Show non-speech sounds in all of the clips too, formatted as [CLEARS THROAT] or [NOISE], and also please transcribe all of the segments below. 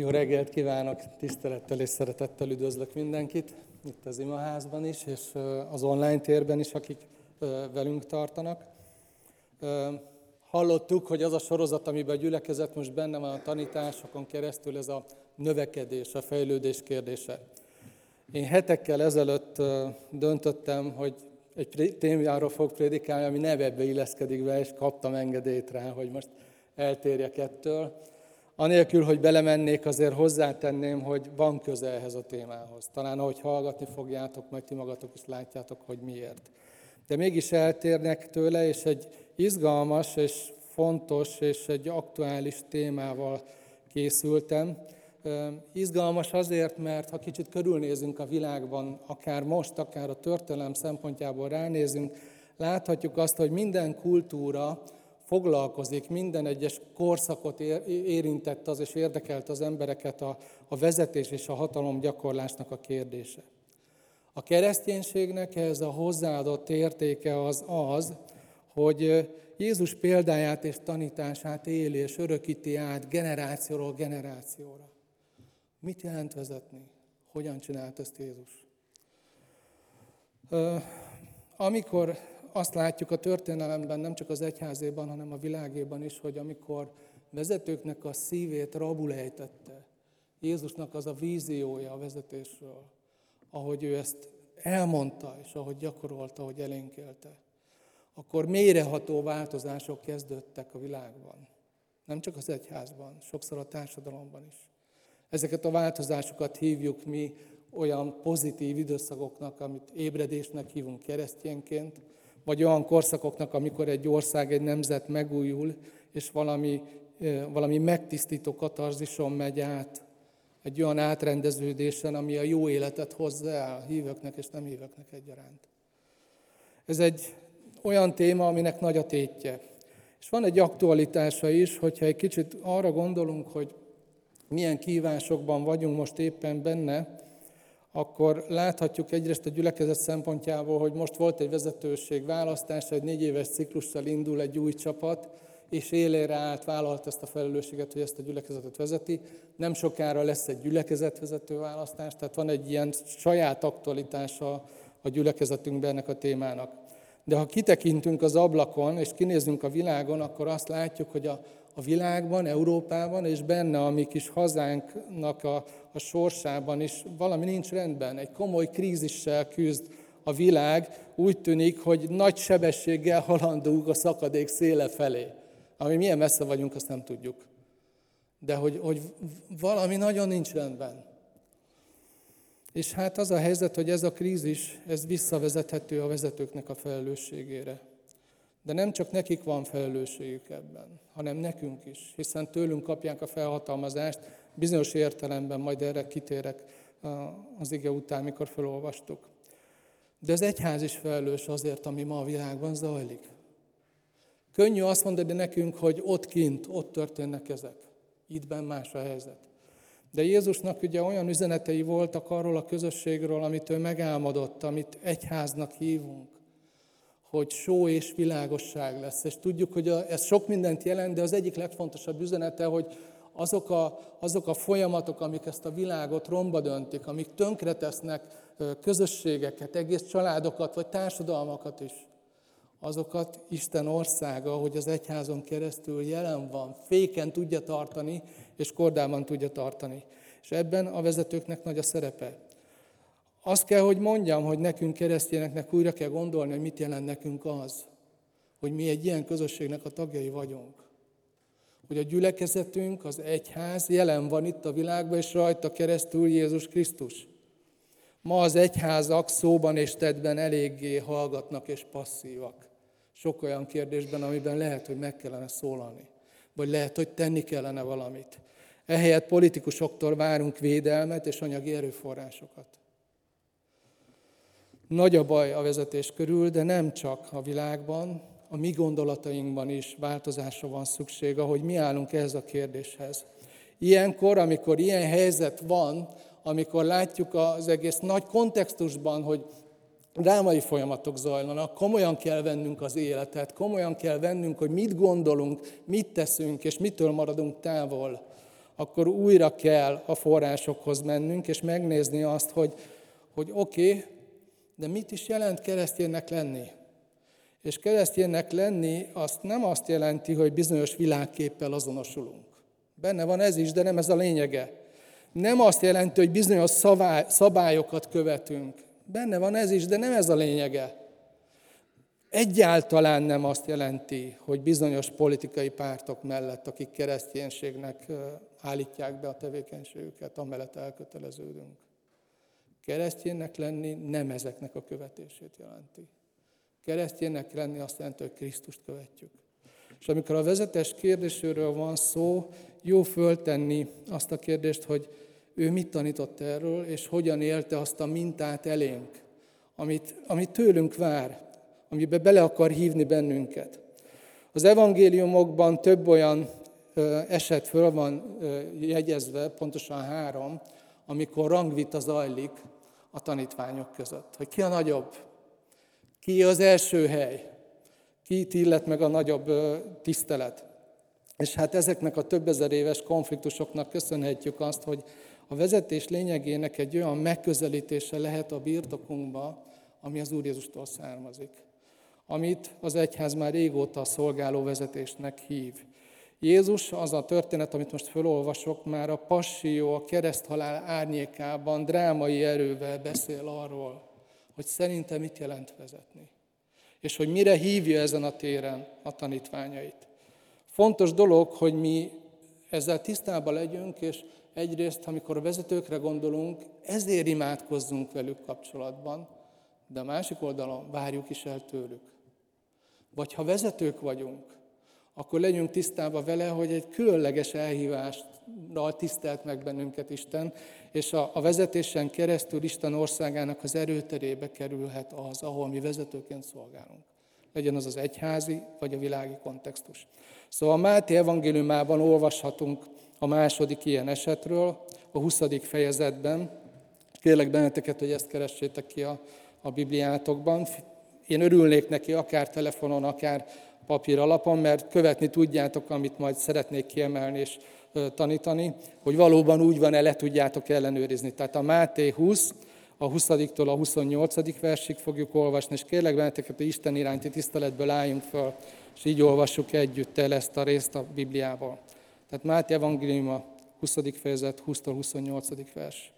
Jó reggelt kívánok, tisztelettel és szeretettel üdvözlök mindenkit, itt az imaházban is, és az online térben is, akik velünk tartanak. Hallottuk, hogy az a sorozat, amiben a gyülekezet most benne van a tanításokon keresztül, ez a növekedés, a fejlődés kérdése. Én hetekkel ezelőtt döntöttem, hogy egy témáról fog prédikálni, ami nevebbe illeszkedik be, és kaptam engedélyt rá, hogy most eltérjek ettől. Anélkül, hogy belemennék, azért hozzátenném, hogy van köze ehhez a témához. Talán ahogy hallgatni fogjátok, majd ti magatok is látjátok, hogy miért. De mégis eltérnek tőle, és egy izgalmas és fontos és egy aktuális témával készültem. Izgalmas azért, mert ha kicsit körülnézünk a világban, akár most, akár a történelem szempontjából ránézünk, láthatjuk azt, hogy minden kultúra foglalkozik, minden egyes korszakot érintett az, és érdekelt az embereket a, a vezetés és a hatalom gyakorlásnak a kérdése. A kereszténységnek ez a hozzáadott értéke az az, hogy Jézus példáját és tanítását éli és örökíti át generációról generációra. Mit jelent vezetni? Hogyan csinált ezt Jézus? Amikor azt látjuk a történelemben, nem csak az egyházéban, hanem a világéban is, hogy amikor vezetőknek a szívét rabul ejtette, Jézusnak az a víziója a vezetésről, ahogy ő ezt elmondta, és ahogy gyakorolta, ahogy elénkelte, akkor mélyreható változások kezdődtek a világban. Nem csak az egyházban, sokszor a társadalomban is. Ezeket a változásokat hívjuk mi olyan pozitív időszakoknak, amit ébredésnek hívunk keresztényként, vagy olyan korszakoknak, amikor egy ország, egy nemzet megújul, és valami, valami megtisztító katarzison megy át, egy olyan átrendeződésen, ami a jó életet hozza el hívőknek és nem hívőknek egyaránt. Ez egy olyan téma, aminek nagy a tétje. És van egy aktualitása is, hogyha egy kicsit arra gondolunk, hogy milyen kívásokban vagyunk most éppen benne, akkor láthatjuk egyrészt a gyülekezet szempontjából, hogy most volt egy vezetőség választás, egy négy éves ciklussal indul egy új csapat, és élére állt, vállalt ezt a felelősséget, hogy ezt a gyülekezetet vezeti. Nem sokára lesz egy gyülekezetvezető választás, tehát van egy ilyen saját aktualitása a gyülekezetünkben ennek a témának. De ha kitekintünk az ablakon, és kinézünk a világon, akkor azt látjuk, hogy a, a világban, Európában, és benne a mi kis hazánknak a, a sorsában is valami nincs rendben. Egy komoly krízissel küzd a világ, úgy tűnik, hogy nagy sebességgel halandunk a szakadék széle felé. Ami milyen messze vagyunk, azt nem tudjuk. De hogy, hogy valami nagyon nincs rendben. És hát az a helyzet, hogy ez a krízis, ez visszavezethető a vezetőknek a felelősségére. De nem csak nekik van felelősségük ebben, hanem nekünk is, hiszen tőlünk kapják a felhatalmazást, bizonyos értelemben, majd erre kitérek az ige után, mikor felolvastuk. De az egyház is felelős azért, ami ma a világban zajlik. Könnyű azt mondani nekünk, hogy ott kint, ott történnek ezek. Ittben más a helyzet. De Jézusnak ugye olyan üzenetei voltak arról a közösségről, amit ő megálmodott, amit egyháznak hívunk hogy só és világosság lesz. És tudjuk, hogy ez sok mindent jelent, de az egyik legfontosabb üzenete, hogy azok a, azok a folyamatok, amik ezt a világot romba döntik, amik tönkretesznek közösségeket, egész családokat, vagy társadalmakat is, azokat Isten országa, hogy az egyházon keresztül jelen van, féken tudja tartani, és kordában tudja tartani. És ebben a vezetőknek nagy a szerepe. Azt kell, hogy mondjam, hogy nekünk keresztényeknek újra kell gondolni, hogy mit jelent nekünk az, hogy mi egy ilyen közösségnek a tagjai vagyunk. Hogy a gyülekezetünk, az egyház jelen van itt a világban, és rajta keresztül Jézus Krisztus. Ma az egyházak szóban és tettben eléggé hallgatnak és passzívak. Sok olyan kérdésben, amiben lehet, hogy meg kellene szólalni. Vagy lehet, hogy tenni kellene valamit. Ehelyett politikusoktól várunk védelmet és anyagi erőforrásokat. Nagy a baj a vezetés körül, de nem csak a világban, a mi gondolatainkban is változásra van szükség, ahogy mi állunk ehhez a kérdéshez. Ilyenkor, amikor ilyen helyzet van, amikor látjuk az egész nagy kontextusban, hogy drámai folyamatok zajlanak, komolyan kell vennünk az életet, komolyan kell vennünk, hogy mit gondolunk, mit teszünk, és mitől maradunk távol akkor újra kell a forrásokhoz mennünk, és megnézni azt, hogy, hogy oké, okay, de mit is jelent kereszténynek lenni? És kereszténynek lenni azt nem azt jelenti, hogy bizonyos világképpel azonosulunk. Benne van ez is, de nem ez a lényege. Nem azt jelenti, hogy bizonyos szabályokat követünk. Benne van ez is, de nem ez a lényege. Egyáltalán nem azt jelenti, hogy bizonyos politikai pártok mellett, akik kereszténységnek állítják be a tevékenységüket, amellett elköteleződünk. Kereszténynek lenni nem ezeknek a követését jelenti. Kereszténynek lenni azt jelenti, hogy Krisztust követjük. És amikor a vezetés kérdésről van szó, jó föltenni azt a kérdést, hogy ő mit tanított erről, és hogyan élte azt a mintát elénk, amit, amit tőlünk vár, amibe bele akar hívni bennünket. Az evangéliumokban több olyan eset föl van jegyezve, pontosan három, amikor rangvita zajlik a tanítványok között. Hogy ki a nagyobb, ki az első hely, ki illet meg a nagyobb tisztelet. És hát ezeknek a több ezer éves konfliktusoknak köszönhetjük azt, hogy a vezetés lényegének egy olyan megközelítése lehet a birtokunkba, ami az Úr Jézustól származik. Amit az egyház már régóta a szolgáló vezetésnek hív. Jézus, az a történet, amit most felolvasok, már a passió, a kereszthalál árnyékában drámai erővel beszél arról, hogy szerintem mit jelent vezetni. És hogy mire hívja ezen a téren a tanítványait. Fontos dolog, hogy mi ezzel tisztában legyünk, és egyrészt, amikor a vezetőkre gondolunk, ezért imádkozzunk velük kapcsolatban, de a másik oldalon várjuk is el tőlük. Vagy ha vezetők vagyunk, akkor legyünk tisztában vele, hogy egy különleges elhívással tisztelt meg bennünket Isten, és a, a vezetésen keresztül Isten országának az erőterébe kerülhet az, ahol mi vezetőként szolgálunk. Legyen az az egyházi, vagy a világi kontextus. Szóval a Máté evangéliumában olvashatunk a második ilyen esetről, a 20. fejezetben. Kérlek benneteket, hogy ezt keressétek ki a, a Bibliátokban. Én örülnék neki akár telefonon, akár papír alapon, mert követni tudjátok, amit majd szeretnék kiemelni és tanítani, hogy valóban úgy van-e, le tudjátok ellenőrizni. Tehát a Máté 20, a 20-tól a 28. versig fogjuk olvasni, és kérlek benneteket, hogy Isten iránti tiszteletből álljunk föl, és így olvassuk együtt el ezt a részt a Bibliából. Tehát Máté Evangélium a 20. fejezet, 20-tól 28. vers.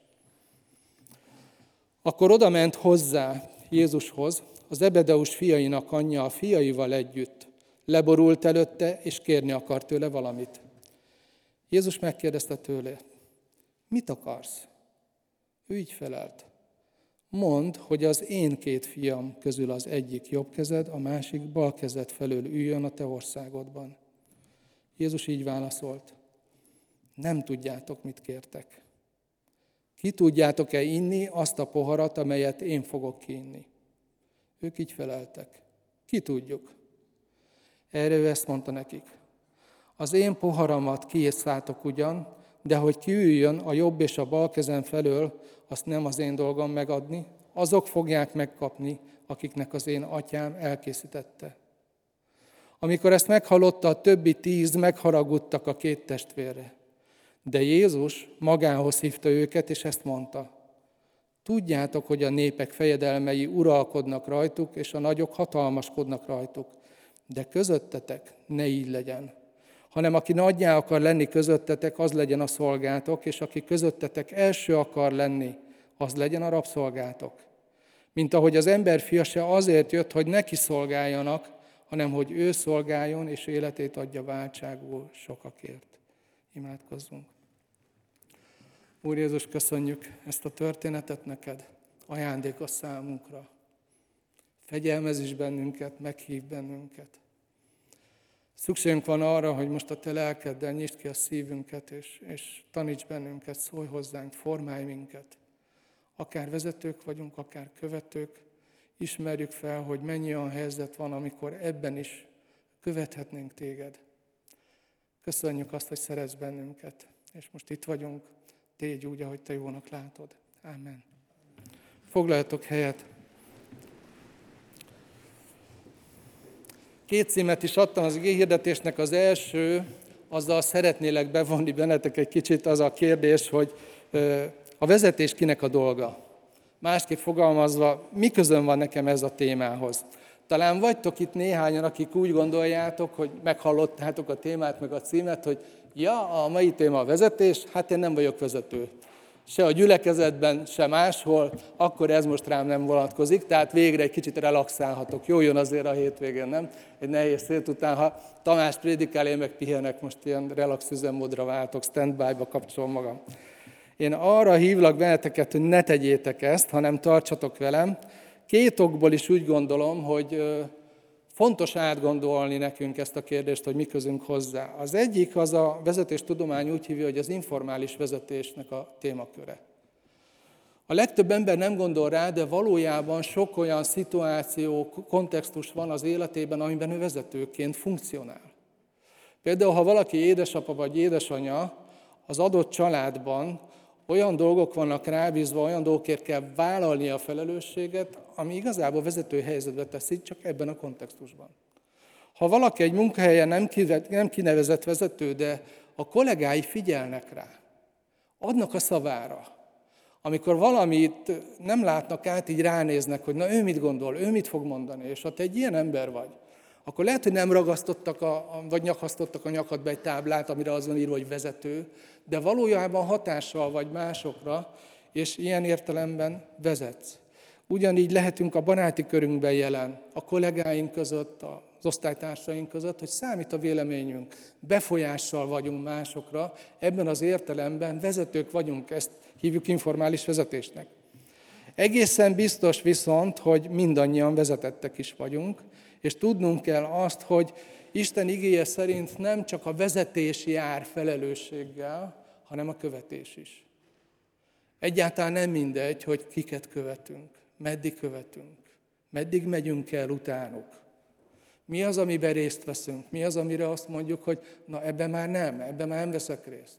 Akkor oda ment hozzá Jézushoz, az Ebedeus fiainak anyja a fiaival együtt, leborult előtte, és kérni akart tőle valamit. Jézus megkérdezte tőle, mit akarsz? Ő így felelt. Mondd, hogy az én két fiam közül az egyik jobb kezed, a másik bal kezed felől üljön a te országodban. Jézus így válaszolt. Nem tudjátok, mit kértek. Ki tudjátok-e inni azt a poharat, amelyet én fogok kiinni? Ők így feleltek. Ki tudjuk. Erre ő ezt mondta nekik. Az én poharamat kiészáltok ugyan, de hogy kiüljön a jobb és a bal kezem felől, azt nem az én dolgom megadni, azok fogják megkapni, akiknek az én atyám elkészítette. Amikor ezt meghallotta, a többi tíz megharagudtak a két testvérre. De Jézus magához hívta őket, és ezt mondta. Tudjátok, hogy a népek fejedelmei uralkodnak rajtuk, és a nagyok hatalmaskodnak rajtuk de közöttetek ne így legyen, hanem aki nagyjá akar lenni közöttetek, az legyen a szolgátok, és aki közöttetek első akar lenni, az legyen a rabszolgátok. Mint ahogy az ember fia azért jött, hogy neki szolgáljanak, hanem hogy ő szolgáljon, és életét adja váltságul sokakért. Imádkozzunk. Úr Jézus, köszönjük ezt a történetet neked, ajándékos számunkra. Fegyelmez is bennünket, meghív bennünket. Szükségünk van arra, hogy most a Te lelkeddel nyisd ki a szívünket, és, és taníts bennünket, szólj hozzánk, formálj minket. Akár vezetők vagyunk, akár követők, ismerjük fel, hogy mennyi olyan helyzet van, amikor ebben is követhetnénk Téged. Köszönjük azt, hogy szeretsz bennünket, és most itt vagyunk, tégy úgy, ahogy Te jónak látod. Amen. Foglaljatok helyet. Két címet is adtam az hirdetésnek. Az első azzal szeretnélek bevonni bennetek egy kicsit az a kérdés, hogy a vezetés kinek a dolga. Másképp fogalmazva, mi közön van nekem ez a témához? Talán vagytok itt néhányan, akik úgy gondoljátok, hogy meghallottátok a témát, meg a címet, hogy ja, a mai téma a vezetés, hát én nem vagyok vezető. Se a gyülekezetben, se máshol, akkor ez most rám nem vonatkozik, tehát végre egy kicsit relaxálhatok. Jó jön azért a hétvégén, nem? Egy nehéz szét után, ha Tamás prédikál, én meg pihenek, most ilyen relax üzemmódra váltok, standby-ba kapcsolom magam. Én arra hívlak benneteket, hogy ne tegyétek ezt, hanem tartsatok velem. Két okból is úgy gondolom, hogy fontos átgondolni nekünk ezt a kérdést, hogy mi közünk hozzá. Az egyik az a vezetéstudomány úgy hívja, hogy az informális vezetésnek a témaköre. A legtöbb ember nem gondol rá, de valójában sok olyan szituáció, kontextus van az életében, amiben ő vezetőként funkcionál. Például, ha valaki édesapa vagy édesanyja az adott családban, olyan dolgok vannak rábízva, olyan dolgokért kell vállalni a felelősséget, ami igazából vezető helyzetbe teszi, csak ebben a kontextusban. Ha valaki egy munkahelyen nem, nem kinevezett vezető, de a kollégái figyelnek rá, adnak a szavára, amikor valamit nem látnak át, így ránéznek, hogy na ő mit gondol, ő mit fog mondani, és ha te egy ilyen ember vagy, akkor lehet, hogy nem ragasztottak, a, vagy nyakasztottak a nyakadba egy táblát, amire azon írva, hogy vezető, de valójában hatással vagy másokra, és ilyen értelemben vezetsz. Ugyanígy lehetünk a baráti körünkben jelen, a kollégáink között, az osztálytársaink között, hogy számít a véleményünk, befolyással vagyunk másokra, ebben az értelemben vezetők vagyunk, ezt hívjuk informális vezetésnek. Egészen biztos viszont, hogy mindannyian vezetettek is vagyunk, és tudnunk kell azt, hogy Isten igéje szerint nem csak a vezetés jár felelősséggel, hanem a követés is. Egyáltalán nem mindegy, hogy kiket követünk, meddig követünk, meddig megyünk el utánuk. Mi az, amiben részt veszünk? Mi az, amire azt mondjuk, hogy na ebben már nem, ebben már nem veszek részt.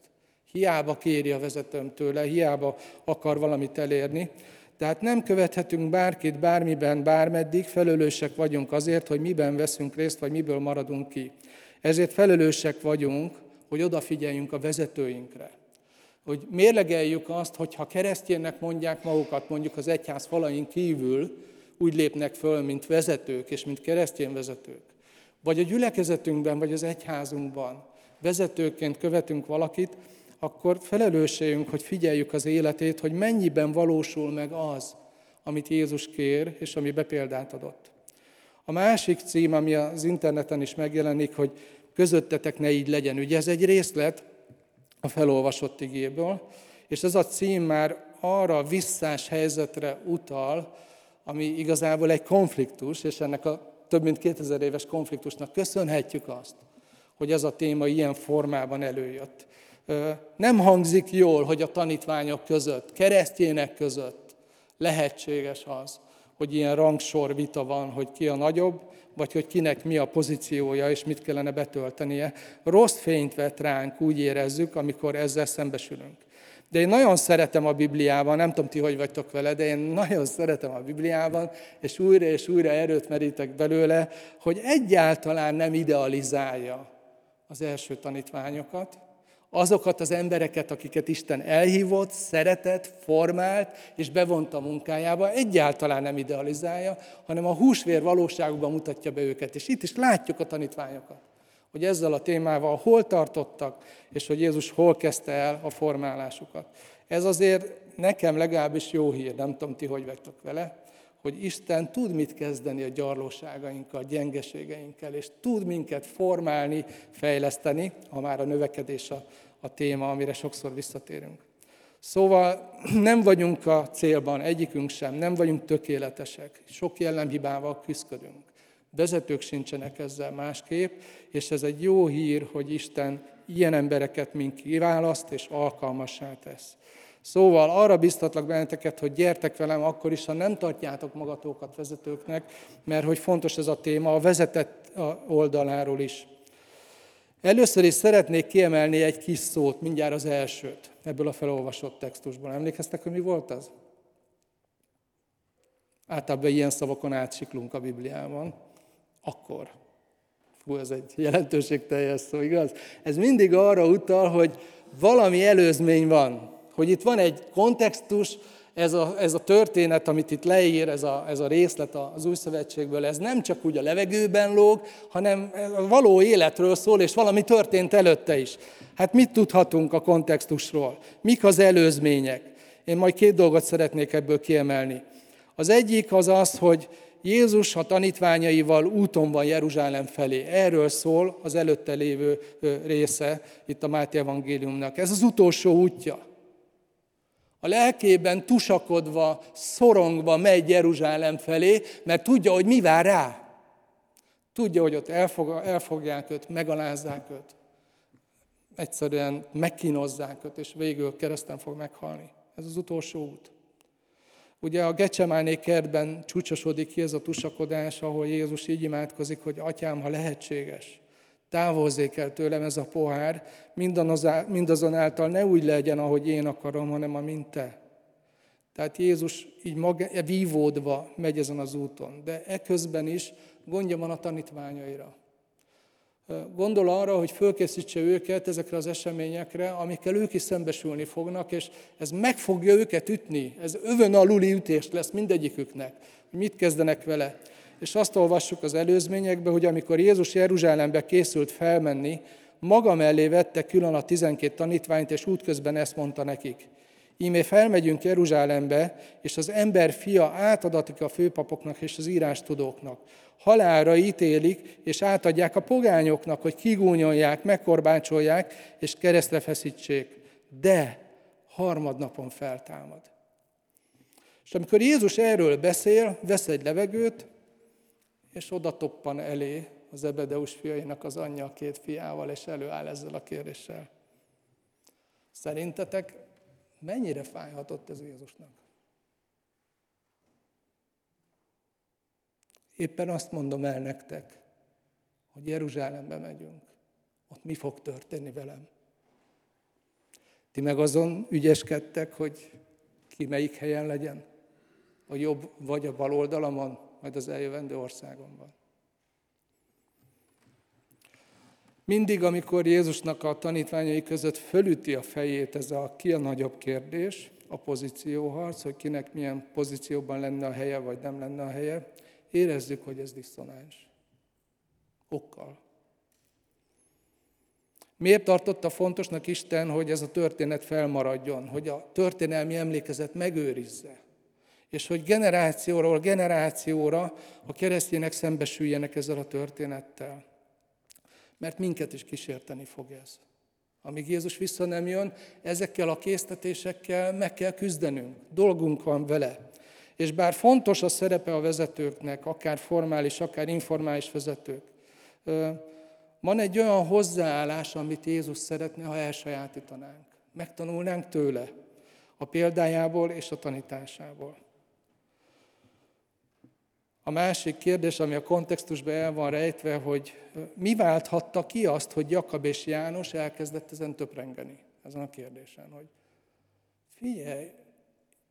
Hiába kéri a vezetőm tőle, hiába akar valamit elérni. Tehát nem követhetünk bárkit bármiben, bármeddig, felelősek vagyunk azért, hogy miben veszünk részt, vagy miből maradunk ki. Ezért felelősek vagyunk, hogy odafigyeljünk a vezetőinkre. Hogy mérlegeljük azt, hogy ha keresztjénnek mondják magukat, mondjuk az egyház falain kívül, úgy lépnek föl, mint vezetők és mint keresztény vezetők. Vagy a gyülekezetünkben, vagy az egyházunkban vezetőként követünk valakit, akkor felelősségünk, hogy figyeljük az életét, hogy mennyiben valósul meg az, amit Jézus kér, és ami bepéldát adott. A másik cím, ami az interneten is megjelenik, hogy közöttetek ne így legyen. Ugye ez egy részlet a felolvasott igéből, és ez a cím már arra visszás helyzetre utal, ami igazából egy konfliktus, és ennek a több mint 2000 éves konfliktusnak köszönhetjük azt, hogy ez a téma ilyen formában előjött nem hangzik jól, hogy a tanítványok között, keresztjének között lehetséges az, hogy ilyen rangsor vita van, hogy ki a nagyobb, vagy hogy kinek mi a pozíciója, és mit kellene betöltenie. Rossz fényt vet ránk, úgy érezzük, amikor ezzel szembesülünk. De én nagyon szeretem a Bibliában, nem tudom ti, hogy vagytok vele, de én nagyon szeretem a Bibliában, és újra és újra erőt merítek belőle, hogy egyáltalán nem idealizálja az első tanítványokat, azokat az embereket, akiket Isten elhívott, szeretett, formált és bevonta munkájába, egyáltalán nem idealizálja, hanem a húsvér valóságban mutatja be őket. És itt is látjuk a tanítványokat, hogy ezzel a témával hol tartottak, és hogy Jézus hol kezdte el a formálásukat. Ez azért nekem legalábbis jó hír, nem tudom ti, hogy vagytok vele, hogy Isten tud mit kezdeni a gyarlóságainkkal, a gyengeségeinkkel, és tud minket formálni, fejleszteni, ha már a növekedés a, a téma, amire sokszor visszatérünk. Szóval [CLEARS THROAT] nem vagyunk a célban, egyikünk sem, nem vagyunk tökéletesek. Sok jellemhibával küzdködünk. Vezetők sincsenek ezzel másképp, és ez egy jó hír, hogy Isten ilyen embereket mink kiválaszt és alkalmassá tesz. Szóval arra biztatlak benneteket, hogy gyertek velem akkor is, ha nem tartjátok magatokat vezetőknek, mert hogy fontos ez a téma a vezetett oldaláról is. Először is szeretnék kiemelni egy kis szót, mindjárt az elsőt, ebből a felolvasott textusból. Emlékeztek, hogy mi volt az? Általában ilyen szavakon átsiklunk a Bibliában. Akkor. Hú, ez egy jelentőségteljes szó, igaz? Ez mindig arra utal, hogy valami előzmény van. Hogy itt van egy kontextus, ez a, ez a történet, amit itt leír, ez a, ez a részlet az új szövetségből, ez nem csak úgy a levegőben lóg, hanem a való életről szól, és valami történt előtte is. Hát mit tudhatunk a kontextusról? Mik az előzmények? Én majd két dolgot szeretnék ebből kiemelni. Az egyik az az, hogy Jézus a tanítványaival úton van Jeruzsálem felé. Erről szól az előtte lévő része itt a Máté evangéliumnak. Ez az utolsó útja. A lelkében tusakodva, szorongva megy Jeruzsálem felé, mert tudja, hogy mi vár rá. Tudja, hogy ott elfog, elfogják őt, megalázzák őt. Egyszerűen megkínozzák őt, és végül kereszten fog meghalni. Ez az utolsó út. Ugye a Gecsemáné kertben csúcsosodik ki ez a tusakodás, ahol Jézus így imádkozik, hogy atyám, ha lehetséges, távozzék el tőlem ez a pohár, mindazonáltal ne úgy legyen, ahogy én akarom, hanem amint te. Tehát Jézus így maga, vívódva megy ezen az úton, de eközben is gondja van a tanítványaira. Gondol arra, hogy fölkészítse őket ezekre az eseményekre, amikkel ők is szembesülni fognak, és ez meg fogja őket ütni. Ez övön aluli ütést lesz mindegyiküknek, hogy mit kezdenek vele. És azt olvassuk az előzményekbe, hogy amikor Jézus Jeruzsálembe készült felmenni, maga mellé vette külön a tizenkét tanítványt, és útközben ezt mondta nekik. Íme felmegyünk Jeruzsálembe, és az ember fia átadatik a főpapoknak és az írástudóknak. Halálra ítélik, és átadják a pogányoknak, hogy kigúnyolják, megkorbácsolják, és keresztre feszítsék. De harmadnapon feltámad. És amikor Jézus erről beszél, vesz egy levegőt, és oda toppan elé az Ebedeus fiainak az anyja a két fiával, és előáll ezzel a kérdéssel. Szerintetek mennyire fájhatott ez Jézusnak? Éppen azt mondom el nektek, hogy Jeruzsálembe megyünk. Ott mi fog történni velem? Ti meg azon ügyeskedtek, hogy ki melyik helyen legyen? A jobb vagy a bal oldalamon, majd az eljövendő országomban. Mindig, amikor Jézusnak a tanítványai között fölüti a fejét ez a ki a nagyobb kérdés, a pozícióharc, hogy kinek milyen pozícióban lenne a helye, vagy nem lenne a helye, érezzük, hogy ez diszonáns. Okkal. Miért tartotta fontosnak Isten, hogy ez a történet felmaradjon, hogy a történelmi emlékezet megőrizze, és hogy generációról generációra a keresztények szembesüljenek ezzel a történettel? mert minket is kísérteni fog ez. Amíg Jézus vissza nem jön, ezekkel a késztetésekkel meg kell küzdenünk. Dolgunk van vele. És bár fontos a szerepe a vezetőknek, akár formális, akár informális vezetők, van egy olyan hozzáállás, amit Jézus szeretne, ha elsajátítanánk. Megtanulnánk tőle, a példájából és a tanításából. A másik kérdés, ami a kontextusban el van rejtve, hogy mi válthatta ki azt, hogy Jakab és János elkezdett ezen töprengeni? Ezen a kérdésen, hogy figyelj,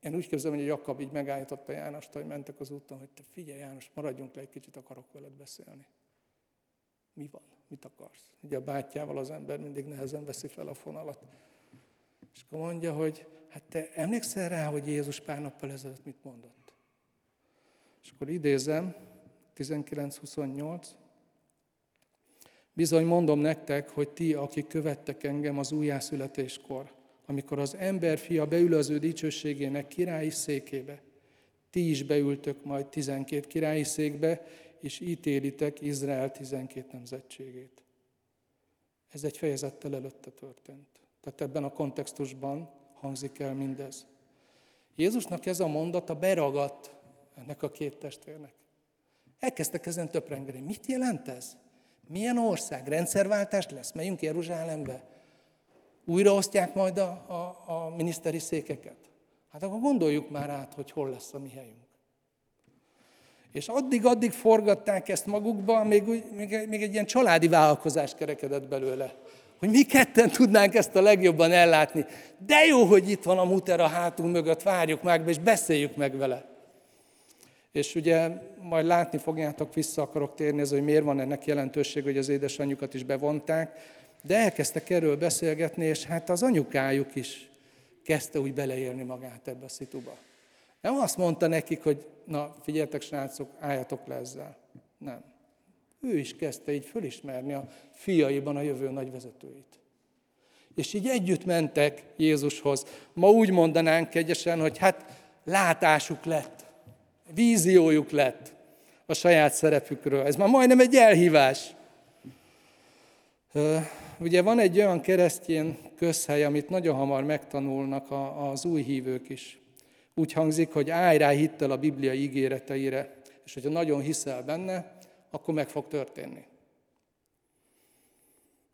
én úgy képzelem, hogy Jakab így megállította Jánost, hogy mentek az úton, hogy te figyelj János, maradjunk le egy kicsit, akarok veled beszélni. Mi van? Mit akarsz? Ugye a bátyjával az ember mindig nehezen veszi fel a fonalat. És akkor mondja, hogy hát te emlékszel rá, hogy Jézus pár nappal ezelőtt mit mondott? És akkor idézem, 19.28. Bizony mondom nektek, hogy ti, akik követtek engem az újjászületéskor, amikor az ember fia beül az ő dicsőségének királyi székébe, ti is beültök majd 12 királyi székbe, és ítélitek Izrael 12 nemzetségét. Ez egy fejezettel előtte történt. Tehát ebben a kontextusban hangzik el mindez. Jézusnak ez a mondata beragadt ennek a két testvérnek. Elkezdtek ezen töprengeni. Mit jelent ez? Milyen ország? Rendszerváltás lesz? Megyünk Jeruzsálembe? Újraosztják majd a, a, a miniszteri székeket? Hát akkor gondoljuk már át, hogy hol lesz a mi helyünk. És addig-addig forgatták ezt magukba, még, még, még egy ilyen családi vállalkozás kerekedett belőle. Hogy mi ketten tudnánk ezt a legjobban ellátni. De jó, hogy itt van a muter a hátunk mögött, várjuk meg és beszéljük meg vele. És ugye majd látni fogjátok, vissza akarok térni, ez, hogy miért van ennek jelentőség, hogy az édesanyjukat is bevonták, de elkezdtek erről beszélgetni, és hát az anyukájuk is kezdte úgy beleélni magát ebbe a szituba. Nem azt mondta nekik, hogy na figyeljetek srácok, álljatok le ezzel. Nem. Ő is kezdte így fölismerni a fiaiban a jövő nagy vezetőit. És így együtt mentek Jézushoz. Ma úgy mondanánk egyesen, hogy hát látásuk lett, víziójuk lett a saját szerepükről. Ez már majdnem egy elhívás. Ugye van egy olyan keresztjén közhely, amit nagyon hamar megtanulnak az új hívők is. Úgy hangzik, hogy állj rá hittel a Biblia ígéreteire, és hogyha nagyon hiszel benne, akkor meg fog történni.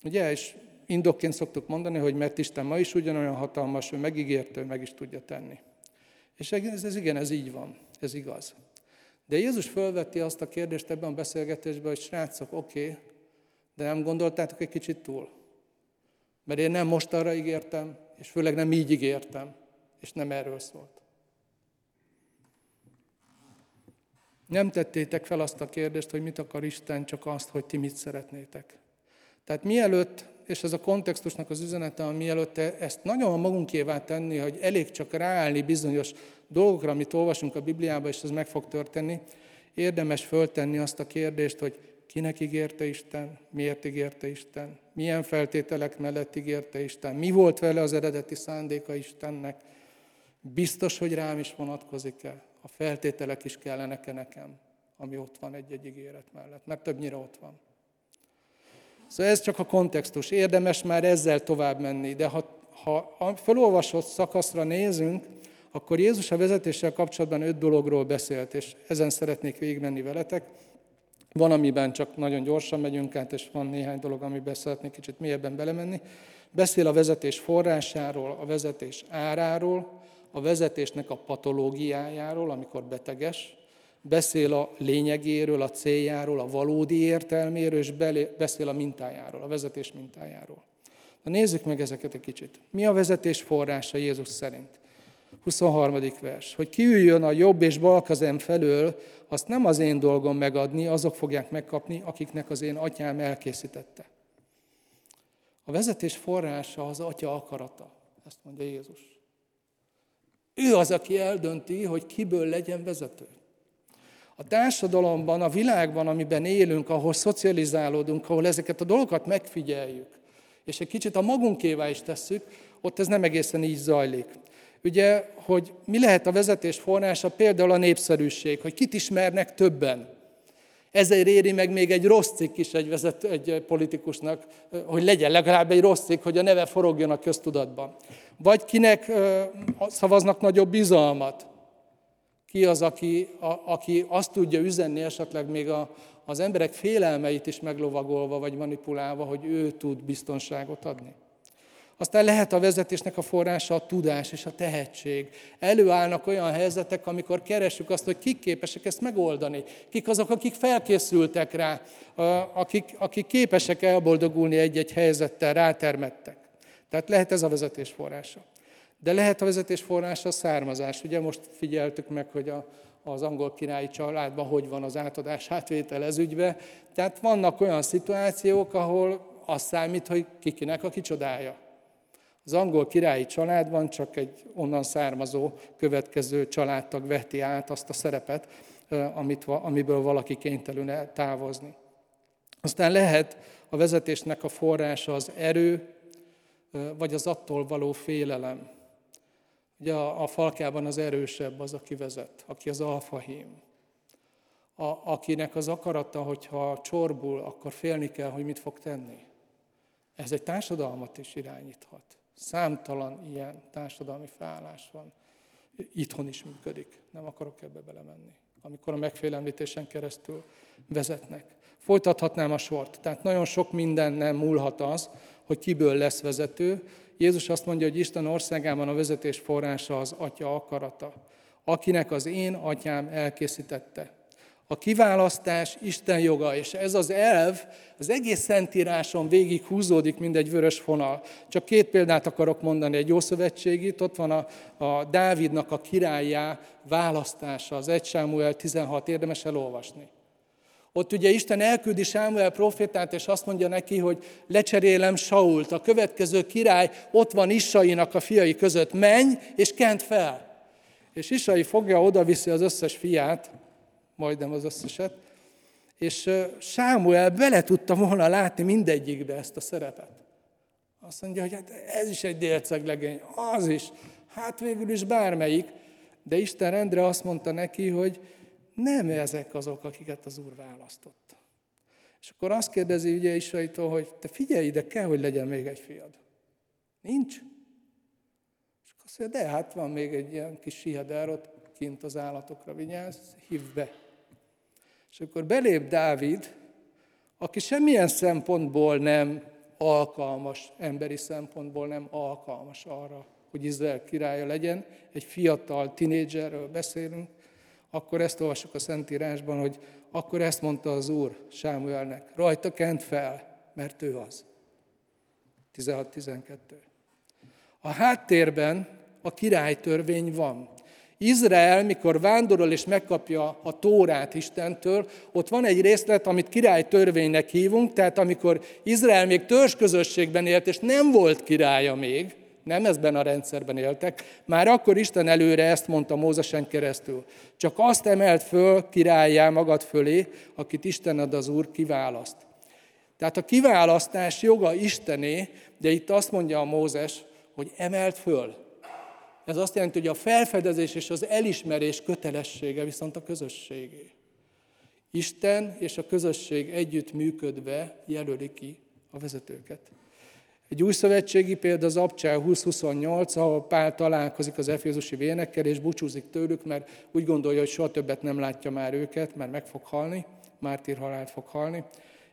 Ugye, és indokként szoktuk mondani, hogy mert Isten ma is ugyanolyan hatalmas, ő megígérte, meg is tudja tenni. És ez, ez igen, ez így van, ez igaz. De Jézus felvetti azt a kérdést ebben a beszélgetésben, hogy srácok, oké, okay, de nem gondoltátok egy kicsit túl? Mert én nem most arra ígértem, és főleg nem így ígértem, és nem erről szólt. Nem tettétek fel azt a kérdést, hogy mit akar Isten, csak azt, hogy ti mit szeretnétek. Tehát mielőtt, és ez a kontextusnak az üzenete, hogy mielőtt ezt nagyon magunkévá tenni, hogy elég csak ráállni bizonyos dolgokra, amit olvasunk a Bibliában, és ez meg fog történni, érdemes föltenni azt a kérdést, hogy kinek ígérte Isten, miért ígérte Isten, milyen feltételek mellett ígérte Isten, mi volt vele az eredeti szándéka Istennek, biztos, hogy rám is vonatkozik-e, a feltételek is kellenek-e nekem, ami ott van egy-egy ígéret mellett, mert többnyire ott van. Szóval ez csak a kontextus. Érdemes már ezzel tovább menni, de ha, ha a felolvasott szakaszra nézünk, akkor Jézus a vezetéssel kapcsolatban öt dologról beszélt, és ezen szeretnék végigmenni veletek. Van, amiben csak nagyon gyorsan megyünk át, és van néhány dolog, amiben szeretnék kicsit mélyebben belemenni. Beszél a vezetés forrásáról, a vezetés áráról, a vezetésnek a patológiájáról, amikor beteges, beszél a lényegéről, a céljáról, a valódi értelméről, és beszél a mintájáról, a vezetés mintájáról. Na nézzük meg ezeket egy kicsit. Mi a vezetés forrása Jézus szerint? 23. vers. Hogy kiüljön a jobb és bal kezem felől, azt nem az én dolgom megadni, azok fogják megkapni, akiknek az én atyám elkészítette. A vezetés forrása az atya akarata, ezt mondja Jézus. Ő az, aki eldönti, hogy kiből legyen vezető. A társadalomban, a világban, amiben élünk, ahol szocializálódunk, ahol ezeket a dolgokat megfigyeljük, és egy kicsit a magunkévá is tesszük, ott ez nem egészen így zajlik. Ugye, hogy mi lehet a vezetés forrása, például a népszerűség, hogy kit ismernek többen. Ezért éri meg még egy rossz cikk is egy, vezet, egy politikusnak, hogy legyen legalább egy rossz cikk, hogy a neve forogjon a köztudatban. Vagy kinek szavaznak nagyobb bizalmat. Ki az, aki, a, aki azt tudja üzenni esetleg még a, az emberek félelmeit is meglovagolva vagy manipulálva, hogy ő tud biztonságot adni. Aztán lehet a vezetésnek a forrása a tudás és a tehetség. Előállnak olyan helyzetek, amikor keresünk azt, hogy kik képesek ezt megoldani. Kik azok, akik felkészültek rá, akik, akik képesek elboldogulni egy-egy helyzettel, rátermettek. Tehát lehet ez a vezetés forrása. De lehet a vezetés forrása a származás. Ugye most figyeltük meg, hogy a, az angol királyi családban hogy van az átadás átvétel ez ügybe. Tehát vannak olyan szituációk, ahol az számít, hogy kikinek a kicsodája. Az angol királyi családban csak egy onnan származó következő családtag veheti át azt a szerepet, amit, amiből valaki kénytelen távozni. Aztán lehet a vezetésnek a forrása az erő, vagy az attól való félelem. Ugye a, a falkában az erősebb az, aki vezet, aki az alfahím. A, akinek az akarata, hogyha csorbul, akkor félni kell, hogy mit fog tenni. Ez egy társadalmat is irányíthat. Számtalan ilyen társadalmi felállás van. Itthon is működik. Nem akarok ebbe belemenni. Amikor a megfélemlítésen keresztül vezetnek. Folytathatnám a sort. Tehát nagyon sok minden nem múlhat az, hogy kiből lesz vezető. Jézus azt mondja, hogy Isten országában a vezetés forrása az Atya akarata, akinek az én atyám elkészítette. A kiválasztás Isten joga, és ez az elv az egész Szentíráson végig húzódik, mint egy vörös fonal. Csak két példát akarok mondani, egy ószövetségit, ott van a, a Dávidnak a királyá választása, az 1 Sámuel 16, érdemes elolvasni. Ott ugye Isten elküldi Sámuel profétát, és azt mondja neki, hogy lecserélem Sault. A következő király ott van Isainak a fiai között. Menj, és kent fel. És Isai fogja, oda viszi az összes fiát, majdnem az összeset, és Sámuel bele tudta volna látni mindegyikbe ezt a szerepet. Azt mondja, hogy hát ez is egy délceglegény, az is, hát végül is bármelyik, de Isten rendre azt mondta neki, hogy nem ezek azok, akiket az Úr választott. És akkor azt kérdezi ugye Isaitól, hogy te figyelj ide, kell, hogy legyen még egy fiad. Nincs? És akkor azt mondja, de hát van még egy ilyen kis sihader ott kint az állatokra vigyázz, hívd be. És akkor belép Dávid, aki semmilyen szempontból nem alkalmas, emberi szempontból nem alkalmas arra, hogy Izrael királya legyen. Egy fiatal tinédzserről beszélünk, akkor ezt olvasok a Szentírásban, hogy akkor ezt mondta az Úr Sámuelnek, rajta kent fel, mert ő az. 16-12. A háttérben a királytörvény van. Izrael, mikor vándorol és megkapja a Tórát Istentől, ott van egy részlet, amit királytörvénynek hívunk, tehát amikor Izrael még törzsközösségben élt, és nem volt királya még, nem ezben a rendszerben éltek, már akkor Isten előre ezt mondta Mózesen keresztül. Csak azt emelt föl királyá magad fölé, akit Isten ad az Úr kiválaszt. Tehát a kiválasztás joga Istené, de itt azt mondja a Mózes, hogy emelt föl. Ez azt jelenti, hogy a felfedezés és az elismerés kötelessége viszont a közösségé. Isten és a közösség együtt működve jelöli ki a vezetőket. Egy új szövetségi példa az Abcsel 20-28, ahol Pál találkozik az efézusi vénekkel, és búcsúzik tőlük, mert úgy gondolja, hogy soha többet nem látja már őket, mert meg fog halni, mártír halált fog halni.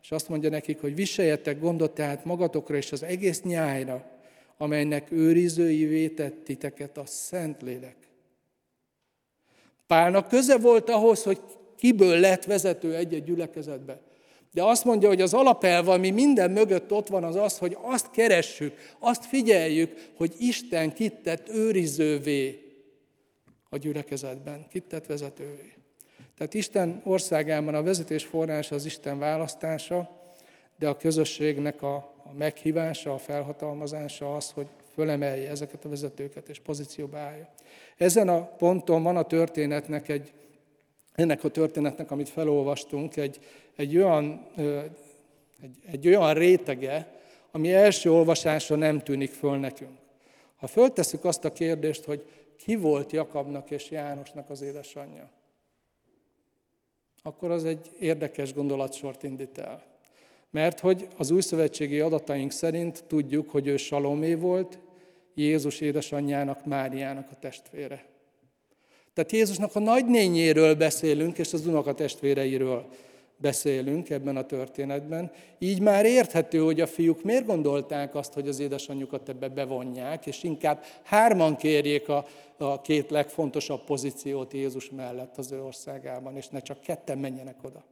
És azt mondja nekik, hogy viseljetek gondot tehát magatokra és az egész nyájra, amelynek őrizői vétett titeket a Szentlélek. Pálnak köze volt ahhoz, hogy kiből lett vezető egy-egy gyülekezetbe. De azt mondja, hogy az alapelv, ami minden mögött ott van, az az, hogy azt keressük, azt figyeljük, hogy Isten kitett őrizővé a gyülekezetben, kitett vezetővé. Tehát Isten országában a vezetés forrása az Isten választása, de a közösségnek a, meghívása, a felhatalmazása az, hogy fölemelje ezeket a vezetőket és pozícióba állja. Ezen a ponton van a történetnek egy, ennek a történetnek, amit felolvastunk, egy, egy, olyan, egy, egy olyan rétege, ami első olvasásra nem tűnik föl nekünk. Ha föltesszük azt a kérdést, hogy ki volt Jakabnak és Jánosnak az édesanyja, akkor az egy érdekes gondolatsort indít el. Mert hogy az újszövetségi adataink szerint tudjuk, hogy ő Salomé volt, Jézus édesanyjának, Máriának a testvére. Tehát Jézusnak a nagynényéről beszélünk, és az unokatestvéreiről beszélünk ebben a történetben. Így már érthető, hogy a fiúk miért gondolták azt, hogy az édesanyjukat ebbe bevonják, és inkább hárman kérjék a, a két legfontosabb pozíciót Jézus mellett az ő országában, és ne csak ketten menjenek oda.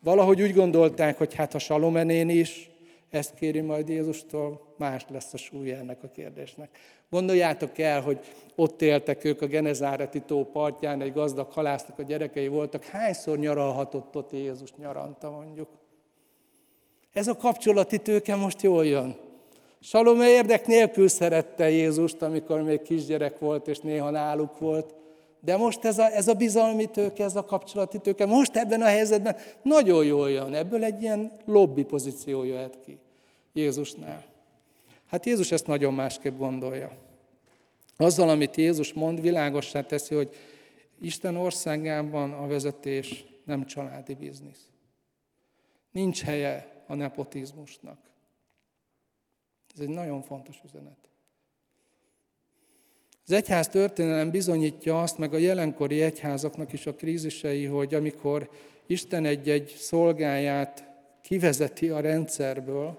Valahogy úgy gondolták, hogy hát ha Salomenén is ezt kéri majd Jézustól, más lesz a súlya ennek a kérdésnek. Gondoljátok el, hogy ott éltek ők a Genezáreti tó partján, egy gazdag halásznak a gyerekei voltak. Hányszor nyaralhatott ott Jézus nyaranta mondjuk? Ez a kapcsolati tőke most jól jön. Salome érdek nélkül szerette Jézust, amikor még kisgyerek volt, és néha náluk volt. De most ez a, ez a bizalmi tőke, ez a kapcsolati tőke, most ebben a helyzetben nagyon jól jön. Ebből egy ilyen lobby pozíció jöhet ki Jézusnál. Hát Jézus ezt nagyon másképp gondolja. Azzal, amit Jézus mond, világossá teszi, hogy Isten országában a vezetés nem családi biznisz. Nincs helye a nepotizmusnak. Ez egy nagyon fontos üzenet. Az egyház történelem bizonyítja azt, meg a jelenkori egyházaknak is a krízisei, hogy amikor Isten egy-egy szolgáját kivezeti a rendszerből,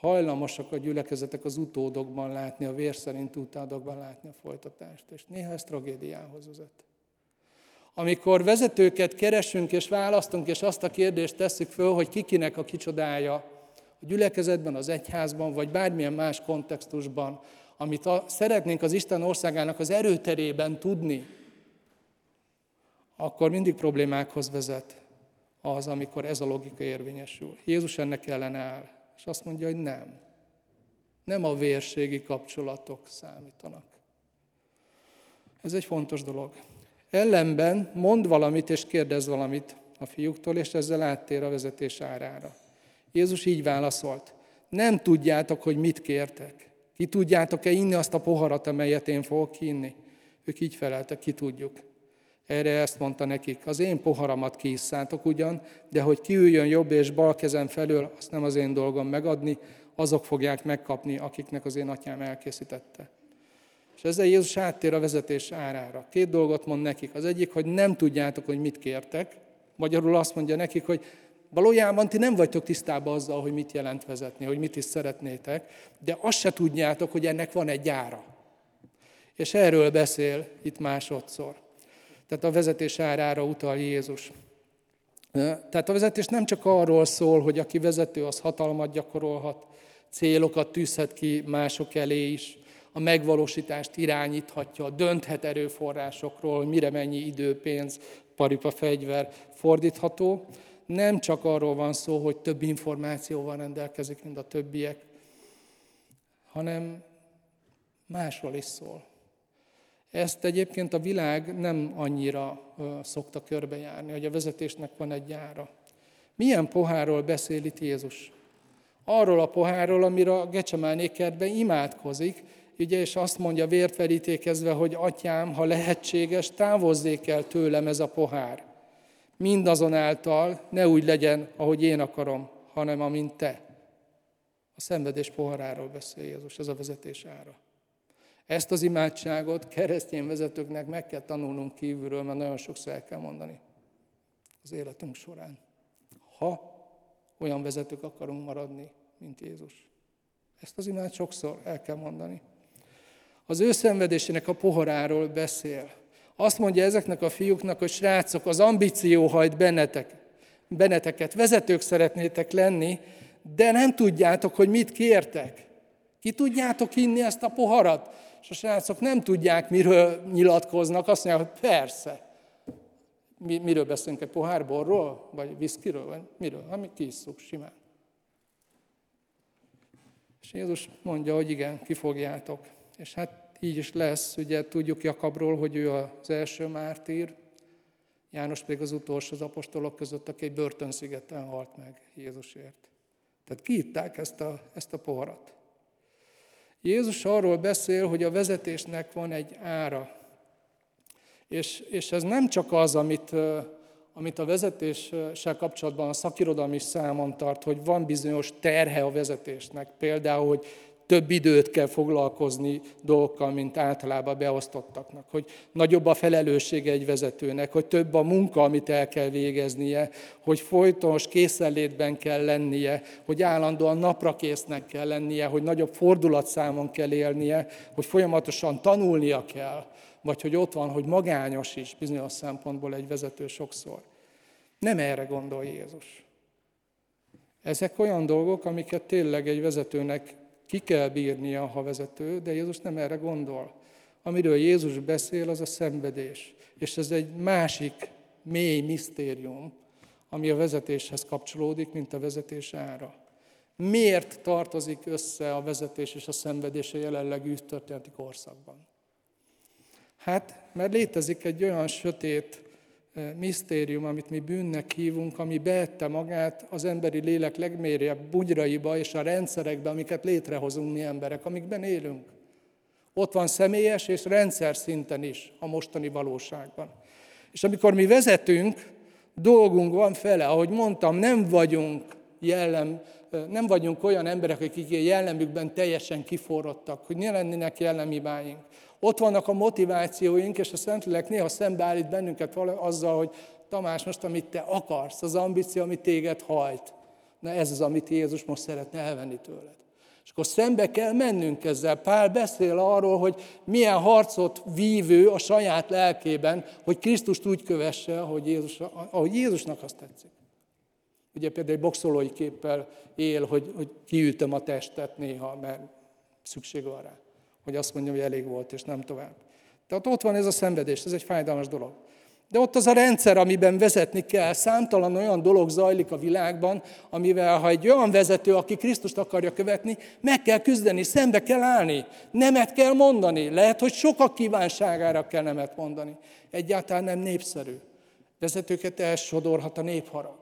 hajlamosak a gyülekezetek az utódokban látni, a vér szerint utódokban látni a folytatást. És néha ez tragédiához vezet. Amikor vezetőket keresünk és választunk, és azt a kérdést tesszük föl, hogy kikinek a kicsodája, a gyülekezetben, az egyházban, vagy bármilyen más kontextusban, amit a, szeretnénk az Isten országának az erőterében tudni, akkor mindig problémákhoz vezet az, amikor ez a logika érvényesül. Jézus ennek ellen áll, és azt mondja, hogy nem. Nem a vérségi kapcsolatok számítanak. Ez egy fontos dolog. Ellenben mond valamit és kérdez valamit a fiúktól, és ezzel áttér a vezetés árára. Jézus így válaszolt. Nem tudjátok, hogy mit kértek. Ki tudjátok-e inni azt a poharat, amelyet én fogok inni? Ők így feleltek, ki tudjuk. Erre ezt mondta nekik, az én poharamat kiisszátok ugyan, de hogy kiüljön jobb és bal kezem felől, azt nem az én dolgom megadni, azok fogják megkapni, akiknek az én atyám elkészítette. És ezzel Jézus áttér a vezetés árára. Két dolgot mond nekik. Az egyik, hogy nem tudjátok, hogy mit kértek. Magyarul azt mondja nekik, hogy valójában ti nem vagytok tisztában azzal, hogy mit jelent vezetni, hogy mit is szeretnétek, de azt se tudjátok, hogy ennek van egy ára. És erről beszél itt másodszor. Tehát a vezetés árára utal Jézus. Tehát a vezetés nem csak arról szól, hogy aki vezető, az hatalmat gyakorolhat, célokat tűzhet ki mások elé is, a megvalósítást irányíthatja, dönthet erőforrásokról, mire mennyi idő, pénz, paripa, fegyver fordítható. Nem csak arról van szó, hogy több információval rendelkezik, mint a többiek, hanem másról is szól. Ezt egyébként a világ nem annyira szokta körbejárni, hogy a vezetésnek van egy jára. Milyen pohárról beszél itt Jézus? Arról a pohárról, amire a Gecsemáné kertben imádkozik, ugye, és azt mondja vértverítékezve, hogy atyám, ha lehetséges, távozzék el tőlem ez a pohár. Mindazonáltal ne úgy legyen, ahogy én akarom, hanem amint te. A szenvedés poharáról beszél Jézus, ez a vezetés ára. Ezt az imádságot keresztény vezetőknek meg kell tanulnunk kívülről, mert nagyon sokszor el kell mondani az életünk során. Ha olyan vezetők akarunk maradni, mint Jézus. Ezt az imád sokszor el kell mondani. Az ő szenvedésének a poharáról beszél. Azt mondja ezeknek a fiúknak, hogy srácok, az ambíció hajt bennetek, benneteket, vezetők szeretnétek lenni, de nem tudjátok, hogy mit kértek. Ki tudjátok inni ezt a poharat? És a srácok nem tudják, miről nyilatkoznak, azt mondják, hogy persze. Mi, miről beszélünk, egy pohár vagy viszkiről, vagy miről? Ha mi kiisszuk simán. És Jézus mondja, hogy igen, kifogjátok. És hát így is lesz, ugye tudjuk Jakabról, hogy ő az első mártír, János pedig az utolsó az apostolok között, aki egy börtönszigeten halt meg Jézusért. Tehát kiitták ezt a, ezt a poharat. Jézus arról beszél, hogy a vezetésnek van egy ára. És, és ez nem csak az, amit, amit a vezetéssel kapcsolatban a szakirodalmi számon tart, hogy van bizonyos terhe a vezetésnek. Például, hogy több időt kell foglalkozni dolgokkal, mint általában beosztottaknak, hogy nagyobb a felelőssége egy vezetőnek, hogy több a munka, amit el kell végeznie, hogy folytonos készenlétben kell lennie, hogy állandóan naprakésznek kell lennie, hogy nagyobb fordulatszámon kell élnie, hogy folyamatosan tanulnia kell, vagy hogy ott van, hogy magányos is bizonyos szempontból egy vezető sokszor. Nem erre gondol Jézus. Ezek olyan dolgok, amiket tényleg egy vezetőnek ki kell bírnia, ha vezető, de Jézus nem erre gondol. Amiről Jézus beszél, az a szenvedés. És ez egy másik mély misztérium, ami a vezetéshez kapcsolódik, mint a vezetés ára. Miért tartozik össze a vezetés és a szenvedés a jelenlegi történeti korszakban? Hát, mert létezik egy olyan sötét misztérium, amit mi bűnnek hívunk, ami beette magát az emberi lélek legmélyebb bugyraiba és a rendszerekbe, amiket létrehozunk mi emberek, amikben élünk. Ott van személyes és rendszer szinten is a mostani valóságban. És amikor mi vezetünk, dolgunk van fele, ahogy mondtam, nem vagyunk jellem, nem vagyunk olyan emberek, akik jellemükben teljesen kiforrottak, hogy ne lennének jellemibáink. Ott vannak a motivációink, és a Szentlélek néha szembeállít bennünket azzal, hogy Tamás, most amit te akarsz, az ambíció, amit téged hajt. Na ez az, amit Jézus most szeretne elvenni tőled. És akkor szembe kell mennünk ezzel. Pál beszél arról, hogy milyen harcot vívő a saját lelkében, hogy Krisztust úgy kövesse, ahogy, Jézus, ahogy Jézusnak azt tetszik. Ugye például egy boxolói képpel él, hogy, hogy kiütöm a testet néha, mert szükség van rá. Hogy azt mondjam, hogy elég volt, és nem tovább. Tehát ott van ez a szenvedés, ez egy fájdalmas dolog. De ott az a rendszer, amiben vezetni kell. Számtalan olyan dolog zajlik a világban, amivel, ha egy olyan vezető, aki Krisztust akarja követni, meg kell küzdeni, szembe kell állni, nemet kell mondani. Lehet, hogy sokak kívánságára kell nemet mondani. Egyáltalán nem népszerű. Vezetőket elsodorhat a népharag.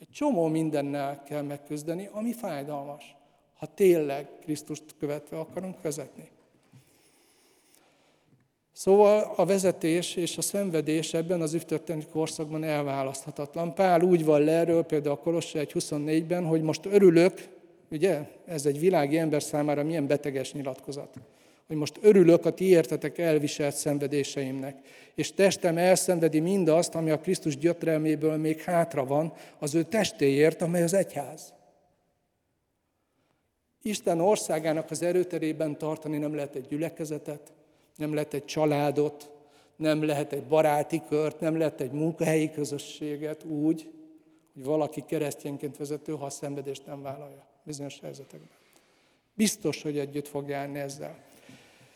Egy csomó mindennel kell megküzdeni, ami fájdalmas, ha tényleg Krisztust követve akarunk vezetni. Szóval a vezetés és a szenvedés ebben az üvtörténeti korszakban elválaszthatatlan. Pál úgy van le erről, például a Kolosse 1.24-ben, hogy most örülök, ugye, ez egy világi ember számára milyen beteges nyilatkozat, hogy most örülök a ti értetek elviselt szenvedéseimnek, és testem elszenvedi mindazt, ami a Krisztus gyötrelméből még hátra van, az ő testéért, amely az egyház. Isten országának az erőterében tartani nem lehet egy gyülekezetet, nem lehet egy családot, nem lehet egy baráti kört, nem lehet egy munkahelyi közösséget úgy, hogy valaki keresztényként vezető, ha a szenvedést nem vállalja bizonyos helyzetekben. Biztos, hogy együtt fog járni ezzel.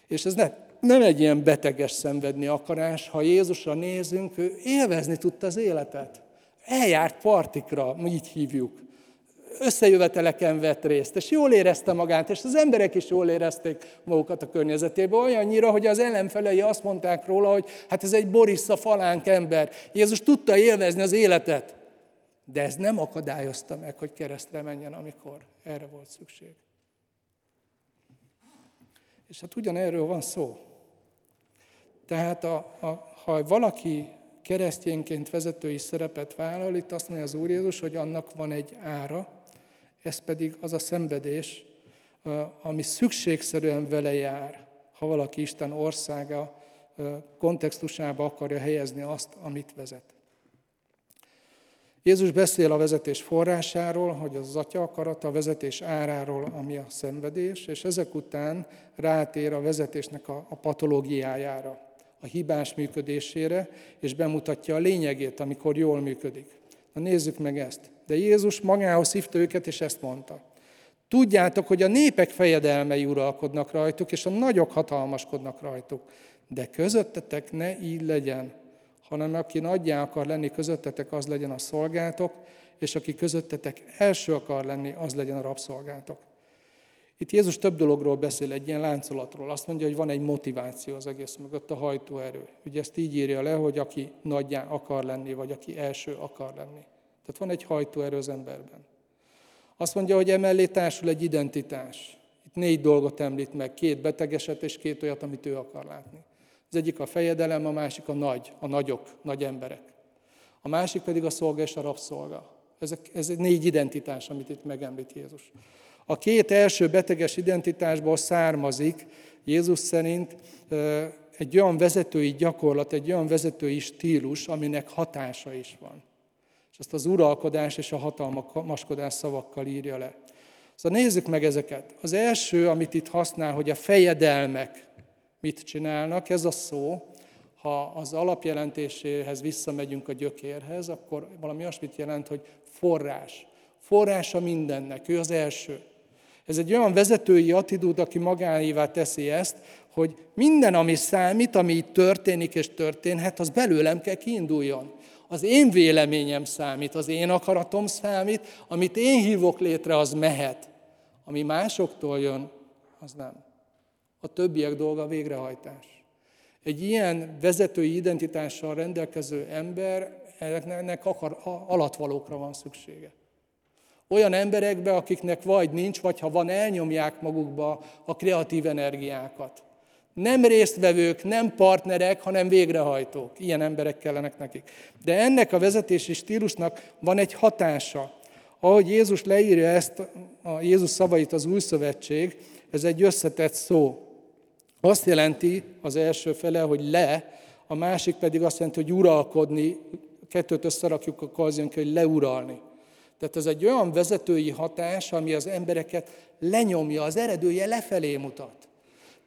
És ez ne, nem egy ilyen beteges szenvedni akarás. Ha Jézusra nézünk, ő élvezni tudta az életet. Eljárt partikra, így hívjuk összejöveteleken vett részt, és jól érezte magát, és az emberek is jól érezték magukat a környezetében, olyannyira, hogy az ellenfelei azt mondták róla, hogy hát ez egy Borissa falánk ember. Jézus tudta élvezni az életet, de ez nem akadályozta meg, hogy keresztre menjen, amikor erre volt szükség. És hát ugyanerről van szó. Tehát a, a, ha valaki keresztényként vezetői szerepet vállal, itt azt mondja az Úr Jézus, hogy annak van egy ára, ez pedig az a szenvedés, ami szükségszerűen vele jár, ha valaki Isten országa kontextusába akarja helyezni azt, amit vezet. Jézus beszél a vezetés forrásáról, hogy az atya akarata, a vezetés áráról, ami a szenvedés, és ezek után rátér a vezetésnek a, a patológiájára, a hibás működésére, és bemutatja a lényegét, amikor jól működik. Na nézzük meg ezt. De Jézus magához hívta őket, és ezt mondta. Tudjátok, hogy a népek fejedelmei uralkodnak rajtuk, és a nagyok hatalmaskodnak rajtuk. De közöttetek ne így legyen, hanem aki nagyjá akar lenni közöttetek, az legyen a szolgátok, és aki közöttetek első akar lenni, az legyen a rabszolgátok. Itt Jézus több dologról beszél, egy ilyen láncolatról. Azt mondja, hogy van egy motiváció az egész mögött, a hajtóerő. Ugye ezt így írja le, hogy aki nagyjá akar lenni, vagy aki első akar lenni. Tehát van egy hajtóerő az emberben. Azt mondja, hogy emellé társul egy identitás. Itt négy dolgot említ meg, két betegeset és két olyat, amit ő akar látni. Az egyik a fejedelem, a másik a nagy, a nagyok, nagy emberek. A másik pedig a szolga és a rabszolga. Ez egy négy identitás, amit itt megemlít Jézus. A két első beteges identitásból származik Jézus szerint egy olyan vezetői gyakorlat, egy olyan vezetői stílus, aminek hatása is van. Ezt az uralkodás és a hatalmaskodás szavakkal írja le. Szóval nézzük meg ezeket. Az első, amit itt használ, hogy a fejedelmek mit csinálnak, ez a szó, ha az alapjelentéséhez visszamegyünk a gyökérhez, akkor valami olyasmit jelent, hogy forrás. Forrása mindennek, ő az első. Ez egy olyan vezetői attitúd, aki magáévá teszi ezt, hogy minden, ami számít, ami itt történik és történhet, az belőlem kell kiinduljon. Az én véleményem számít, az én akaratom számít, amit én hívok létre, az mehet. Ami másoktól jön, az nem. A többiek dolga végrehajtás. Egy ilyen vezetői identitással rendelkező ember, ennek akar, alatvalókra van szüksége. Olyan emberekbe, akiknek vagy nincs, vagy ha van, elnyomják magukba a kreatív energiákat. Nem résztvevők, nem partnerek, hanem végrehajtók. Ilyen emberek kellenek nekik. De ennek a vezetési stílusnak van egy hatása. Ahogy Jézus leírja ezt, a Jézus szavait az új szövetség, ez egy összetett szó. Azt jelenti az első fele, hogy le, a másik pedig azt jelenti, hogy uralkodni, kettőt összerakjuk, akkor az jön ki, hogy leuralni. Tehát ez egy olyan vezetői hatás, ami az embereket lenyomja, az eredője lefelé mutat.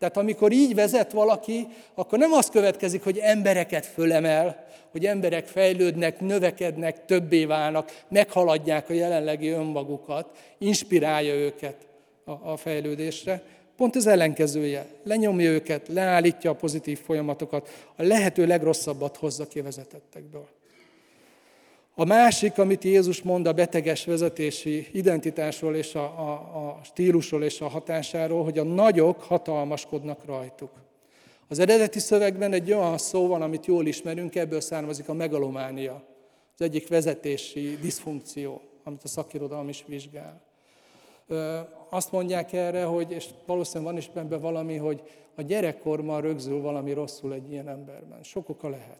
Tehát amikor így vezet valaki, akkor nem az következik, hogy embereket fölemel, hogy emberek fejlődnek, növekednek, többé válnak, meghaladják a jelenlegi önmagukat, inspirálja őket a, a fejlődésre. Pont az ellenkezője. Lenyomja őket, leállítja a pozitív folyamatokat, a lehető legrosszabbat hozza ki vezetettekből. A másik, amit Jézus mond a beteges vezetési identitásról és a, a, a stílusról és a hatásáról, hogy a nagyok hatalmaskodnak rajtuk. Az eredeti szövegben egy olyan szó van, amit jól ismerünk, ebből származik a megalománia. Az egyik vezetési diszfunkció, amit a szakirodalom is vizsgál. Azt mondják erre, hogy, és valószínűleg van is benne valami, hogy a gyerekkorban rögzül valami rosszul egy ilyen emberben. Sok oka lehet.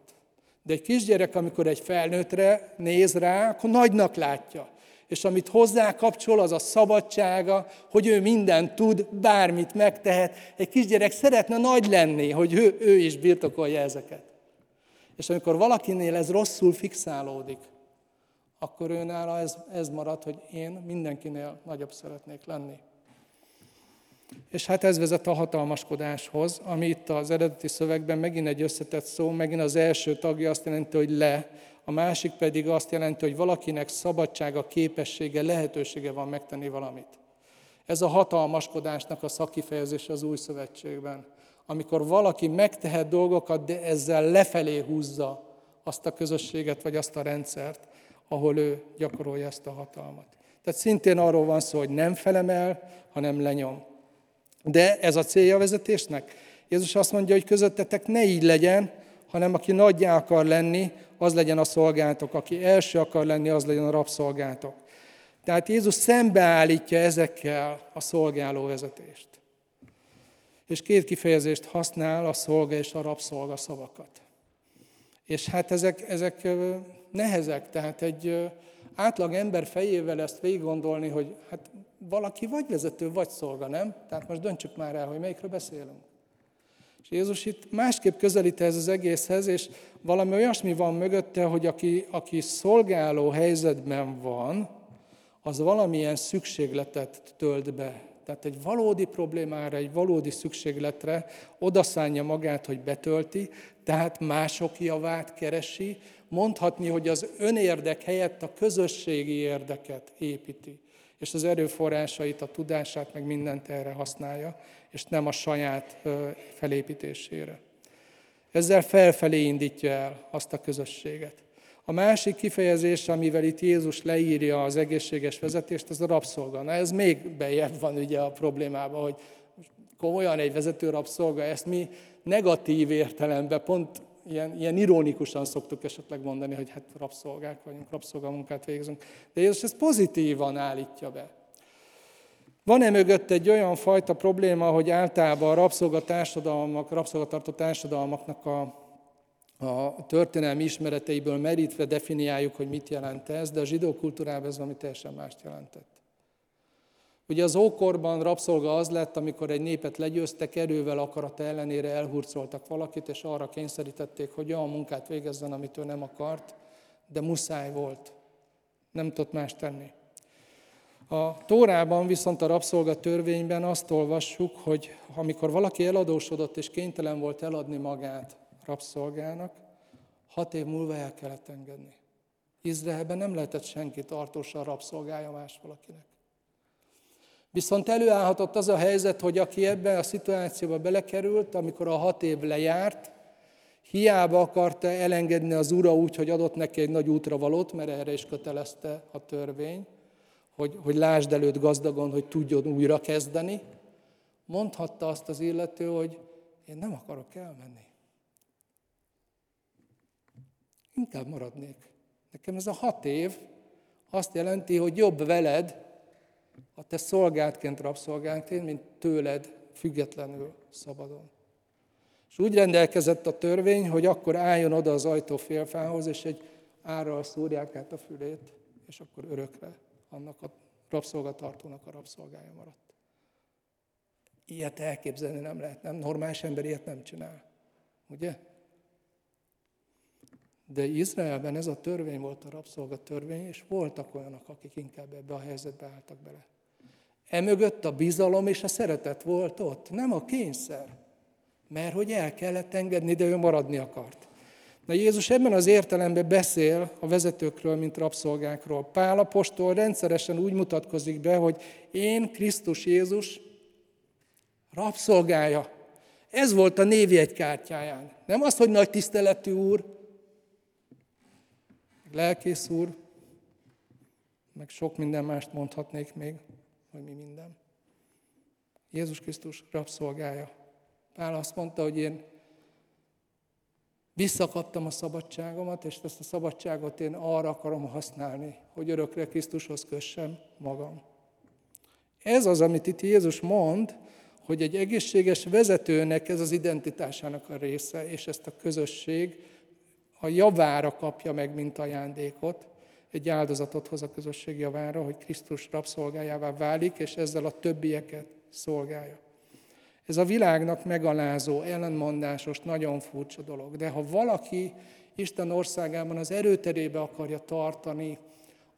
De egy kisgyerek, amikor egy felnőttre néz rá, akkor nagynak látja. És amit hozzá kapcsol, az a szabadsága, hogy ő mindent tud, bármit megtehet. Egy kisgyerek szeretne nagy lenni, hogy ő, ő is birtokolja ezeket. És amikor valakinél ez rosszul fixálódik, akkor őnála ez, ez marad, hogy én mindenkinél nagyobb szeretnék lenni. És hát ez vezet a hatalmaskodáshoz, ami itt az eredeti szövegben megint egy összetett szó, megint az első tagja azt jelenti, hogy le, a másik pedig azt jelenti, hogy valakinek szabadsága, képessége, lehetősége van megtenni valamit. Ez a hatalmaskodásnak a szakifejezés az új szövetségben. Amikor valaki megtehet dolgokat, de ezzel lefelé húzza azt a közösséget, vagy azt a rendszert, ahol ő gyakorolja ezt a hatalmat. Tehát szintén arról van szó, hogy nem felemel, hanem lenyom. De ez a célja a vezetésnek. Jézus azt mondja, hogy közöttetek ne így legyen, hanem aki nagyjá akar lenni, az legyen a szolgálatok. Aki első akar lenni, az legyen a rabszolgátok. Tehát Jézus szembeállítja ezekkel a szolgáló vezetést. És két kifejezést használ, a szolga és a rabszolga szavakat. És hát ezek, ezek nehezek, tehát egy átlag ember fejével ezt végig gondolni, hogy hát valaki vagy vezető, vagy szolga, nem? Tehát most döntsük már el, hogy melyikről beszélünk. És Jézus itt másképp közelít ez az egészhez, és valami olyasmi van mögötte, hogy aki, aki szolgáló helyzetben van, az valamilyen szükségletet tölt be. Tehát egy valódi problémára, egy valódi szükségletre odaszánja magát, hogy betölti, tehát mások javát keresi, mondhatni, hogy az önérdek helyett a közösségi érdeket építi és az erőforrásait, a tudását, meg mindent erre használja, és nem a saját felépítésére. Ezzel felfelé indítja el azt a közösséget. A másik kifejezés, amivel itt Jézus leírja az egészséges vezetést, az a rabszolga. Na ez még bejebb van ugye a problémában, hogy komolyan egy vezető rabszolga, ezt mi negatív értelemben pont ilyen, ilyen ironikusan szoktuk esetleg mondani, hogy hát rabszolgák vagyunk, rabszolgamunkát végzünk. De Jézus ezt pozitívan állítja be. Van-e mögött egy olyan fajta probléma, hogy általában a rabszolgatársadalmak, rabszolgatartó társadalmaknak a, a történelmi ismereteiből merítve definiáljuk, hogy mit jelent ez, de a zsidó kultúrában ez valami teljesen mást jelentett. Ugye az ókorban rabszolga az lett, amikor egy népet legyőztek, erővel akarata ellenére elhurcoltak valakit, és arra kényszerítették, hogy olyan munkát végezzen, amit ő nem akart, de muszáj volt. Nem tudott más tenni. A Tórában viszont a rabszolga törvényben azt olvassuk, hogy amikor valaki eladósodott és kénytelen volt eladni magát rabszolgának, hat év múlva el kellett engedni. Izraelben nem lehetett senki tartósan rabszolgája más valakinek. Viszont előállhatott az a helyzet, hogy aki ebben a szituációba belekerült, amikor a hat év lejárt, hiába akarta elengedni az ura úgy, hogy adott neki egy nagy útravalót, mert erre is kötelezte a törvény, hogy, hogy lásd előtt gazdagon, hogy tudjon újra kezdeni, mondhatta azt az illető, hogy én nem akarok elmenni. Inkább maradnék. Nekem ez a hat év azt jelenti, hogy jobb veled, a te szolgáltként, rabszolgáltként, mint tőled függetlenül szabadon. És úgy rendelkezett a törvény, hogy akkor álljon oda az ajtó félfához, és egy árral szúrják át a fülét, és akkor örökre annak a rabszolgatartónak a rabszolgája maradt. Ilyet elképzelni nem lehet, nem normális ember ilyet nem csinál. Ugye? De Izraelben ez a törvény volt a rabszolgatörvény, és voltak olyanok, akik inkább ebbe a helyzetbe álltak bele. Emögött a bizalom és a szeretet volt ott, nem a kényszer. Mert hogy el kellett engedni, de ő maradni akart. Na Jézus ebben az értelemben beszél a vezetőkről, mint rabszolgákról. Pál apostol rendszeresen úgy mutatkozik be, hogy én, Krisztus Jézus, rabszolgája. Ez volt a névjegykártyáján. Nem az, hogy nagy tiszteletű úr, lelkész úr, meg sok minden mást mondhatnék még, hogy mi minden. Jézus Krisztus rabszolgája. Pál azt mondta, hogy én visszakaptam a szabadságomat, és ezt a szabadságot én arra akarom használni, hogy örökre Krisztushoz kössem magam. Ez az, amit itt Jézus mond, hogy egy egészséges vezetőnek ez az identitásának a része, és ezt a közösség a javára kapja meg, mint ajándékot, egy áldozatot hoz a közösség javára, hogy Krisztus rabszolgájává válik, és ezzel a többieket szolgálja. Ez a világnak megalázó, ellenmondásos, nagyon furcsa dolog. De ha valaki Isten országában az erőterébe akarja tartani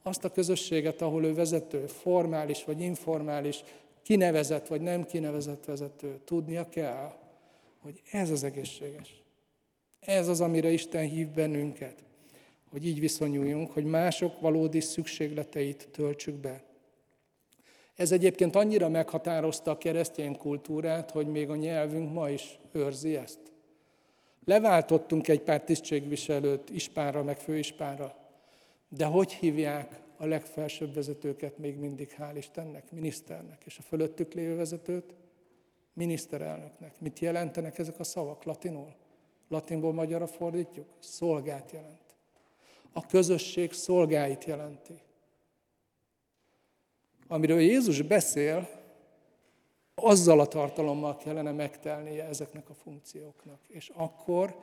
azt a közösséget, ahol ő vezető, formális vagy informális, kinevezett vagy nem kinevezett vezető, tudnia kell, hogy ez az egészséges. Ez az, amire Isten hív bennünket, hogy így viszonyuljunk, hogy mások valódi szükségleteit töltsük be. Ez egyébként annyira meghatározta a keresztény kultúrát, hogy még a nyelvünk ma is őrzi ezt. Leváltottunk egy pár tisztségviselőt ispánra, meg főispánra, de hogy hívják a legfelsőbb vezetőket még mindig, hál' Istennek, miniszternek, és a fölöttük lévő vezetőt miniszterelnöknek. Mit jelentenek ezek a szavak latinul? Latinból magyarra fordítjuk? Szolgát jelent. A közösség szolgáit jelenti. Amiről Jézus beszél, azzal a tartalommal kellene megtelnie ezeknek a funkcióknak. És akkor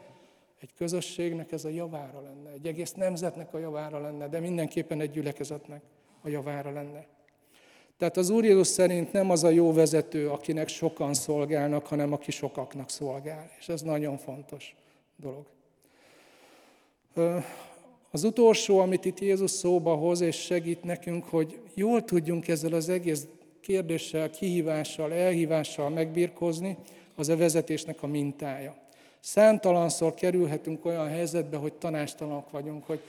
egy közösségnek ez a javára lenne, egy egész nemzetnek a javára lenne, de mindenképpen egy gyülekezetnek a javára lenne. Tehát az Úr Jézus szerint nem az a jó vezető, akinek sokan szolgálnak, hanem aki sokaknak szolgál. És ez nagyon fontos dolog. Az utolsó, amit itt Jézus szóba hoz és segít nekünk, hogy jól tudjunk ezzel az egész kérdéssel, kihívással, elhívással megbirkózni, az a vezetésnek a mintája. Számtalanszor kerülhetünk olyan helyzetbe, hogy tanástalanok vagyunk, hogy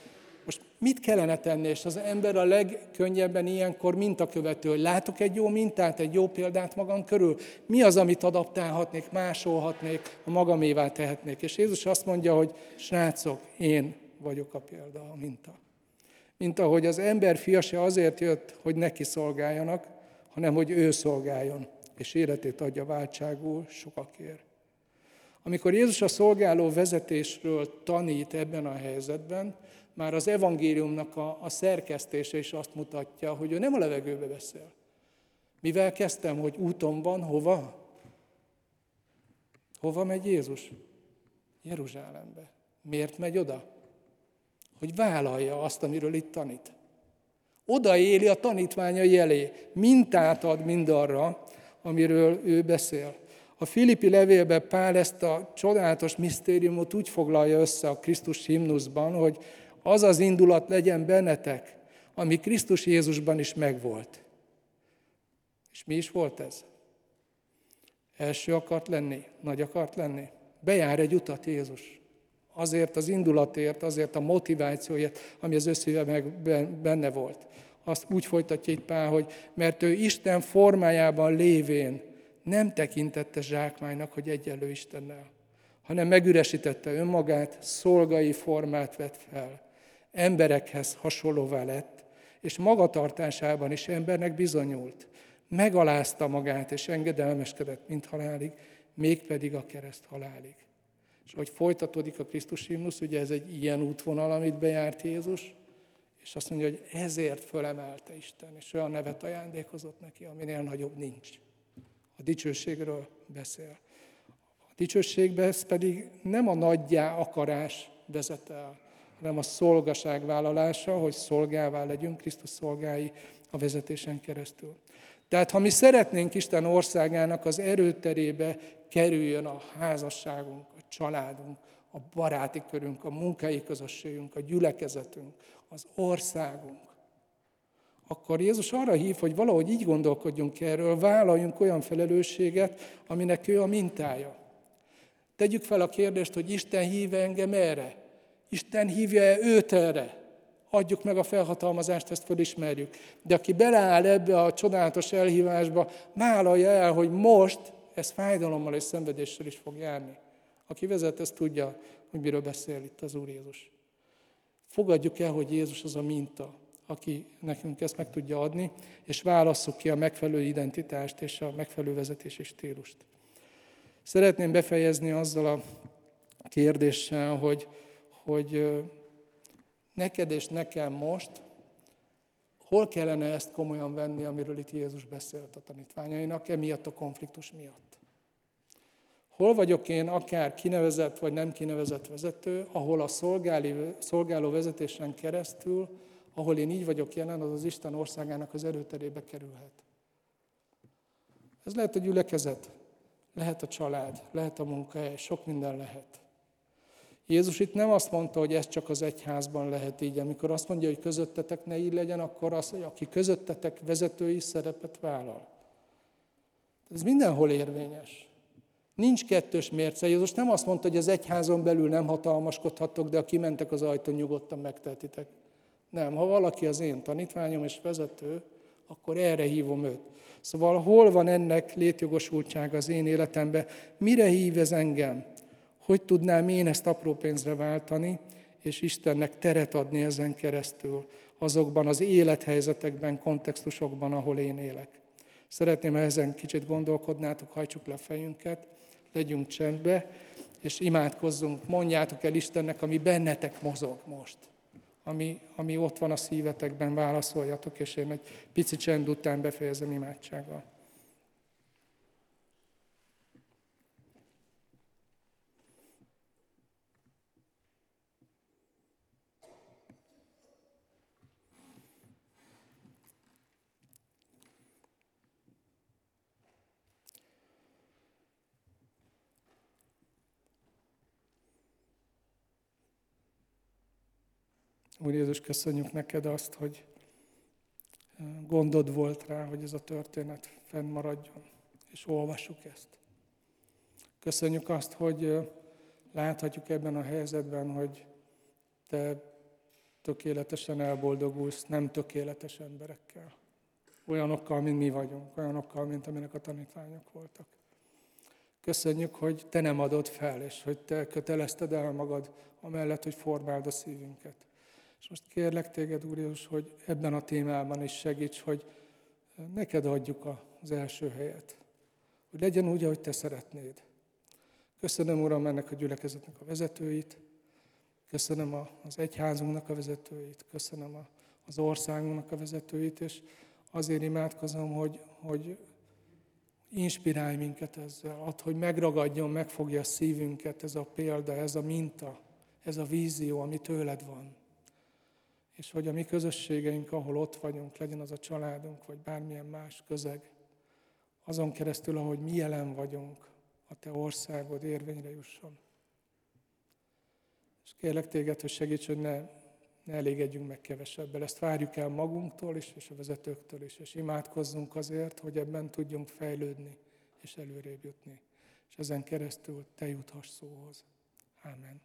most mit kellene tenni, és az ember a legkönnyebben ilyenkor mintakövető, hogy látok egy jó mintát, egy jó példát magam körül, mi az, amit adaptálhatnék, másolhatnék, a magamévá tehetnék. És Jézus azt mondja, hogy srácok, én vagyok a példa, a minta. Mint ahogy az ember fia azért jött, hogy neki szolgáljanak, hanem hogy ő szolgáljon, és életét adja váltságul sokakért. Amikor Jézus a szolgáló vezetésről tanít ebben a helyzetben, már az evangéliumnak a, a szerkesztése is azt mutatja, hogy ő nem a levegőbe beszél. Mivel kezdtem, hogy úton van, hova? Hova megy Jézus? Jeruzsálembe. Miért megy oda? Hogy vállalja azt, amiről itt tanít. Oda éli a tanítványai elé, mintát ad mindarra, amiről ő beszél. A Filippi levélben Pál ezt a csodálatos misztériumot úgy foglalja össze a Krisztus himnuszban, hogy az az indulat legyen bennetek, ami Krisztus Jézusban is megvolt. És mi is volt ez? Első akart lenni, nagy akart lenni. Bejár egy utat Jézus. Azért az indulatért, azért a motivációért, ami az összéve benne volt. Azt úgy folytatja itt Pál, hogy mert ő Isten formájában lévén nem tekintette zsákmánynak, hogy egyenlő Istennel, hanem megüresítette önmagát, szolgai formát vett fel emberekhez hasonlóvá lett, és magatartásában is embernek bizonyult. Megalázta magát, és engedelmeskedett, mint halálig, mégpedig a kereszt halálig. És hogy folytatódik a Krisztus himnusz, ugye ez egy ilyen útvonal, amit bejárt Jézus, és azt mondja, hogy ezért fölemelte Isten, és olyan nevet ajándékozott neki, aminél nagyobb nincs. A dicsőségről beszél. A dicsőségbe ez pedig nem a nagyjá akarás vezet el, hanem a szolgaság vállalása, hogy szolgává legyünk, Krisztus szolgái a vezetésen keresztül. Tehát ha mi szeretnénk Isten országának az erőterébe kerüljön a házasságunk, a családunk, a baráti körünk, a munkai közösségünk, a gyülekezetünk, az országunk, akkor Jézus arra hív, hogy valahogy így gondolkodjunk erről, vállaljunk olyan felelősséget, aminek ő a mintája. Tegyük fel a kérdést, hogy Isten hív engem erre? Isten hívja-e őt erre? Adjuk meg a felhatalmazást, ezt fölismerjük. De aki beleáll ebbe a csodálatos elhívásba, vállalja el, hogy most ez fájdalommal és szenvedéssel is fog járni. Aki vezet, ezt tudja, hogy miről beszél itt az Úr Jézus. Fogadjuk el, hogy Jézus az a minta, aki nekünk ezt meg tudja adni, és válasszuk ki a megfelelő identitást és a megfelelő vezetési stílust. Szeretném befejezni azzal a kérdéssel, hogy, hogy neked és nekem most hol kellene ezt komolyan venni, amiről itt Jézus beszélt a tanítványainak, emiatt a konfliktus miatt. Hol vagyok én akár kinevezett vagy nem kinevezett vezető, ahol a szolgáló vezetésen keresztül, ahol én így vagyok jelen, az az Isten országának az erőterébe kerülhet. Ez lehet a gyülekezet, lehet a család, lehet a munkahely, sok minden lehet. Jézus itt nem azt mondta, hogy ez csak az egyházban lehet így. Amikor azt mondja, hogy közöttetek ne így legyen, akkor az, hogy aki közöttetek vezetői szerepet vállal. Ez mindenhol érvényes. Nincs kettős mérce. Jézus nem azt mondta, hogy az egyházon belül nem hatalmaskodhatok, de aki mentek az ajtón, nyugodtan megtehetitek. Nem, ha valaki az én tanítványom és vezető, akkor erre hívom őt. Szóval hol van ennek létjogosultság az én életemben? Mire hív ez engem? Hogy tudnám én ezt apró pénzre váltani, és Istennek teret adni ezen keresztül, azokban az élethelyzetekben, kontextusokban, ahol én élek. Szeretném, ha ezen kicsit gondolkodnátok, hajtsuk le fejünket, legyünk csendbe, és imádkozzunk, mondjátok el Istennek, ami bennetek mozog most ami, ami ott van a szívetekben, válaszoljatok, és én egy pici csend után befejezem imádsággal. Úr Jézus, köszönjük neked azt, hogy gondod volt rá, hogy ez a történet fennmaradjon, és olvassuk ezt. Köszönjük azt, hogy láthatjuk ebben a helyzetben, hogy te tökéletesen elboldogulsz nem tökéletes emberekkel. Olyanokkal, mint mi vagyunk, olyanokkal, mint aminek a tanítványok voltak. Köszönjük, hogy te nem adod fel, és hogy te kötelezted el magad amellett, hogy formáld a szívünket. És most kérlek téged, Úr Jézus, hogy ebben a témában is segíts, hogy neked adjuk az első helyet. Hogy legyen úgy, ahogy te szeretnéd. Köszönöm, Uram, ennek a gyülekezetnek a vezetőit, köszönöm az egyházunknak a vezetőit, köszönöm az országunknak a vezetőit, és azért imádkozom, hogy, hogy inspirálj minket ezzel, ad, hogy megragadjon, megfogja a szívünket ez a példa, ez a minta, ez a vízió, ami tőled van és hogy a mi közösségeink, ahol ott vagyunk, legyen az a családunk, vagy bármilyen más közeg, azon keresztül, ahogy mi jelen vagyunk, a Te országod érvényre jusson. És kérlek Téged, hogy segíts, hogy ne, ne elégedjünk meg kevesebbel. Ezt várjuk el magunktól is, és a vezetőktől is, és imádkozzunk azért, hogy ebben tudjunk fejlődni, és előrébb jutni. És ezen keresztül Te juthass szóhoz. Amen.